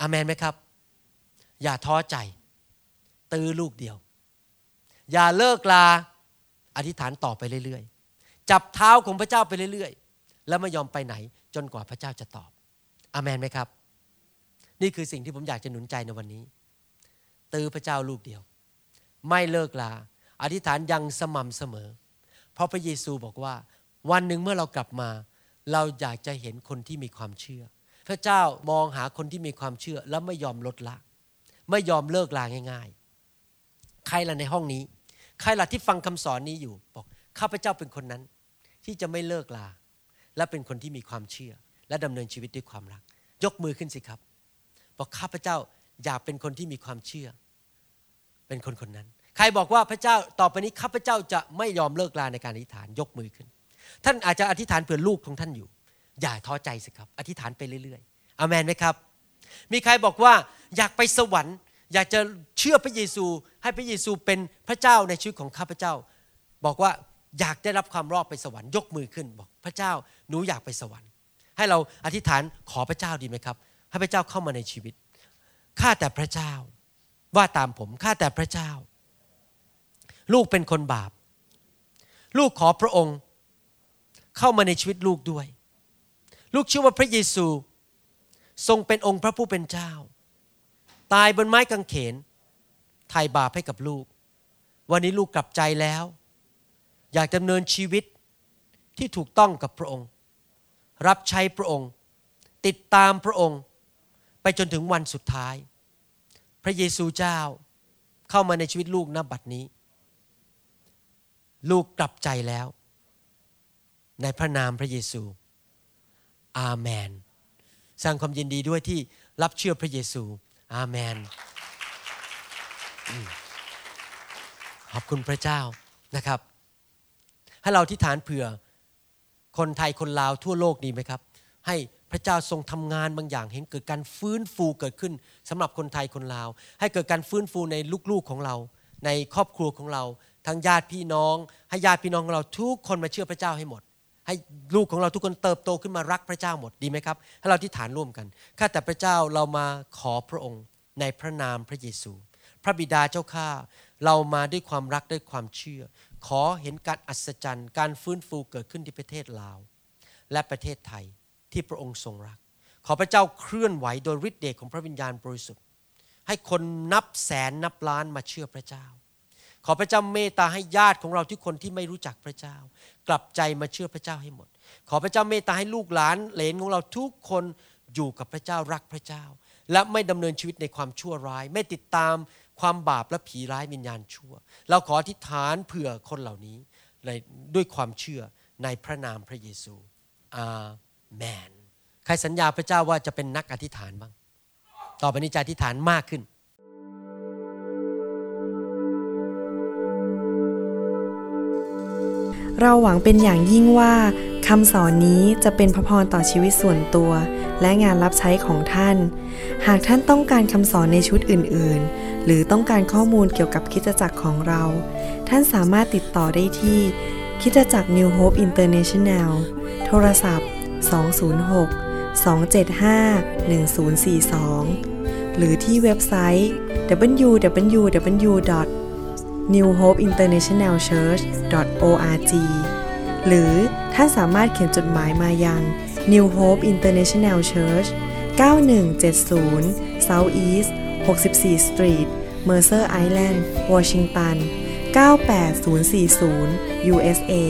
อามนไหมครับ อย่าท้อใจ ตื้อลูกเดียว อย่าเลิกลาอธิษฐานต่อไปเรื่อยๆ จับเท้าของพระเจ้าไปเรื่อยๆ แล้วไม่ยอมไปไหน จนกว่าพระเจ้าจะตอบอามนไหมครับ นี่คือสิ่งที่ผมอยากจะหนุนใจในวันนี้ ตื้อพระเจ้าลูกเดียว ไม่เลิกลา อธิษฐานยังสม่ำเสมอ เพราะพระเยซูบอกว่า วันหนึ่งเมื่อเรากลับมา เราอยากจะเห็นคนที่มีความเชื่อ พระเจ้ามองหาคนที่มีความเชื่อแล้วไม่ยอมลดละ ไม่ยอมเลิกลาง่าย ๆ ใครล่ะในห้องนี้ ใครล่ะที่ฟังคำสอนนี้อยู่บอกข้าพเจ้าเป็นคนนั้น ที่จะไม่เลิกลา และเป็นคนที่มีความเชื่อ และดำเนินชีวิตด้วยความรัก ยกมือขึ้นสิครับบอกข้าพเจ้าอยากเป็นคนที่มีความเชื่อ เป็นคนคนนั้น ใครบอกว่าพระเจ้าต่อไปนี้ข้าพเจ้าจะไม่ยอมเลิกลาในการอธิษฐานยกมือขึ้น ท่านอาจจะอธิษฐานเผื่อลูกของท่านอยู่ อย่าท้อใจสิครับ อธิษฐานไปเรื่อยๆอเมนไหมครับ มีใครบอกว่าอยากไปสวรรค์ อยากจะเชื่อพระเยซู ให้พระเยซูเป็นพระเจ้าในชีวิตของข้าพเจ้า บอกว่าอยากได้รับความรอดไปสวรรค์ยกมือขึ้น บอกพระเจ้าหนูอยากไปสวรรค์ ให้เราอธิษฐานขอพระเจ้าดีไหมครับ ให้พระเจ้าเข้ามาในชีวิตข้าแต่พระเจ้า ว่าตามผมข้าแต่พระเจ้า ลูกเป็นคนบาป ลูกขอพระองค์ เข้ามาในชีวิตลูกด้วย ลูกเชื่อว่าพระเยซูทรงเป็นองค์พระผู้เป็นเจ้า ตายบนไม้กางเขนไถ่บาปให้กับลูก วันนี้ลูกกลับใจแล้ว อยากดำเนินชีวิตที่ถูกต้องกับพระองค์ รับใช้พระองค์ ติดตามพระองค์ ไปจนถึงวันสุดท้าย พระเยซูเจ้าเข้ามาในชีวิตลูกณบัดนี้ ลูกกลับใจแล้ว ในพระนามพระเยซู อาเมน สร้างความยินดีด้วยที่รับเชื่อพระเยซู อาเมน ขอบคุณพระเจ้านะครับ ให้เราที่ฐานเผื่อคนไทยคนลาวทั่วโลกดีไหมครับ ให้พระเจ้าทรงทำงานบางอย่าง เห็นเกิดการฟื้นฟูเกิดขึ้นสำหรับคนไทยคนลาว ให้เกิดการฟื้นฟูในลูกๆของเรา ในครอบครัวของเรา ทั้งญาติพี่น้อง ให้ญาติพี่น้องของเราทุกคนมาเชื่อพระเจ้าให้หมด ให้ลูกของเราทุกคนเติบโตขึ้นมารักพระเจ้าหมดดีไหมครับให้เราที่ฐานร่วมกันข้าแต่พระเจ้าเรามาขอพระองค์ในพระนามพระเยซู พระบิดาเจ้าข้าเรามาด้วยความรักด้วยความเชื่อ ขอเห็นการอัศจรรย์ การฟื้นฟูเกิดขึ้นที่ประเทศลาว และประเทศไทยที่พระองค์ทรงรัก ขอพระเจ้าเคลื่อนไหวโดยฤทธิ์เดชของพระวิญญาณบริสุทธิ์ ให้คนนับแสนนับล้านมาเชื่อพระเจ้า ขอพระเจ้าเมตตาให้ญาติของเราทุกคนที่ไม่รู้จักพระเจ้า กลับใจมาเชื่อพระเจ้าให้หมด ขอพระเจ้าเมตตาให้ลูกหลานเหลนของเราทุกคนอยู่กับพระเจ้ารักพระเจ้า และไม่ดำเนินชีวิตในความชั่วร้าย ไม่ติดตามความบาปและผีร้ายวิญญาณชั่ว เราขออธิษฐานเผื่อคนเหล่านี้ด้วยความเชื่อในพระนามพระเยซูอาเมนใครสัญญาพระเจ้าว่าจะเป็นนักอธิษฐานบ้าง ต่อไปนี้จะอธิษฐานมากขึ้น เราหวังเป็นอย่างยิ่งว่าคำสอนนี้จะเป็นพระพรต่อชีวิตส่วนตัว และงานรับใช้ของท่าน หากท่านต้องการคำสอนในชุดอื่น ๆ หรือต้องการข้อมูลเกี่ยวกับคิดจักรของเรา ท่านสามารถติดต่อได้ที่คิดจักร New Hope International โทรศัพท์ 206 275 1042 หรือที่เว็บไซต์ www. newhopeinternationalchurch.org หรือท่านสามารถเขียนจดหมายมายัง New Hope International Church 9170 South East 64 Street Mercer Island Washington 98040 USA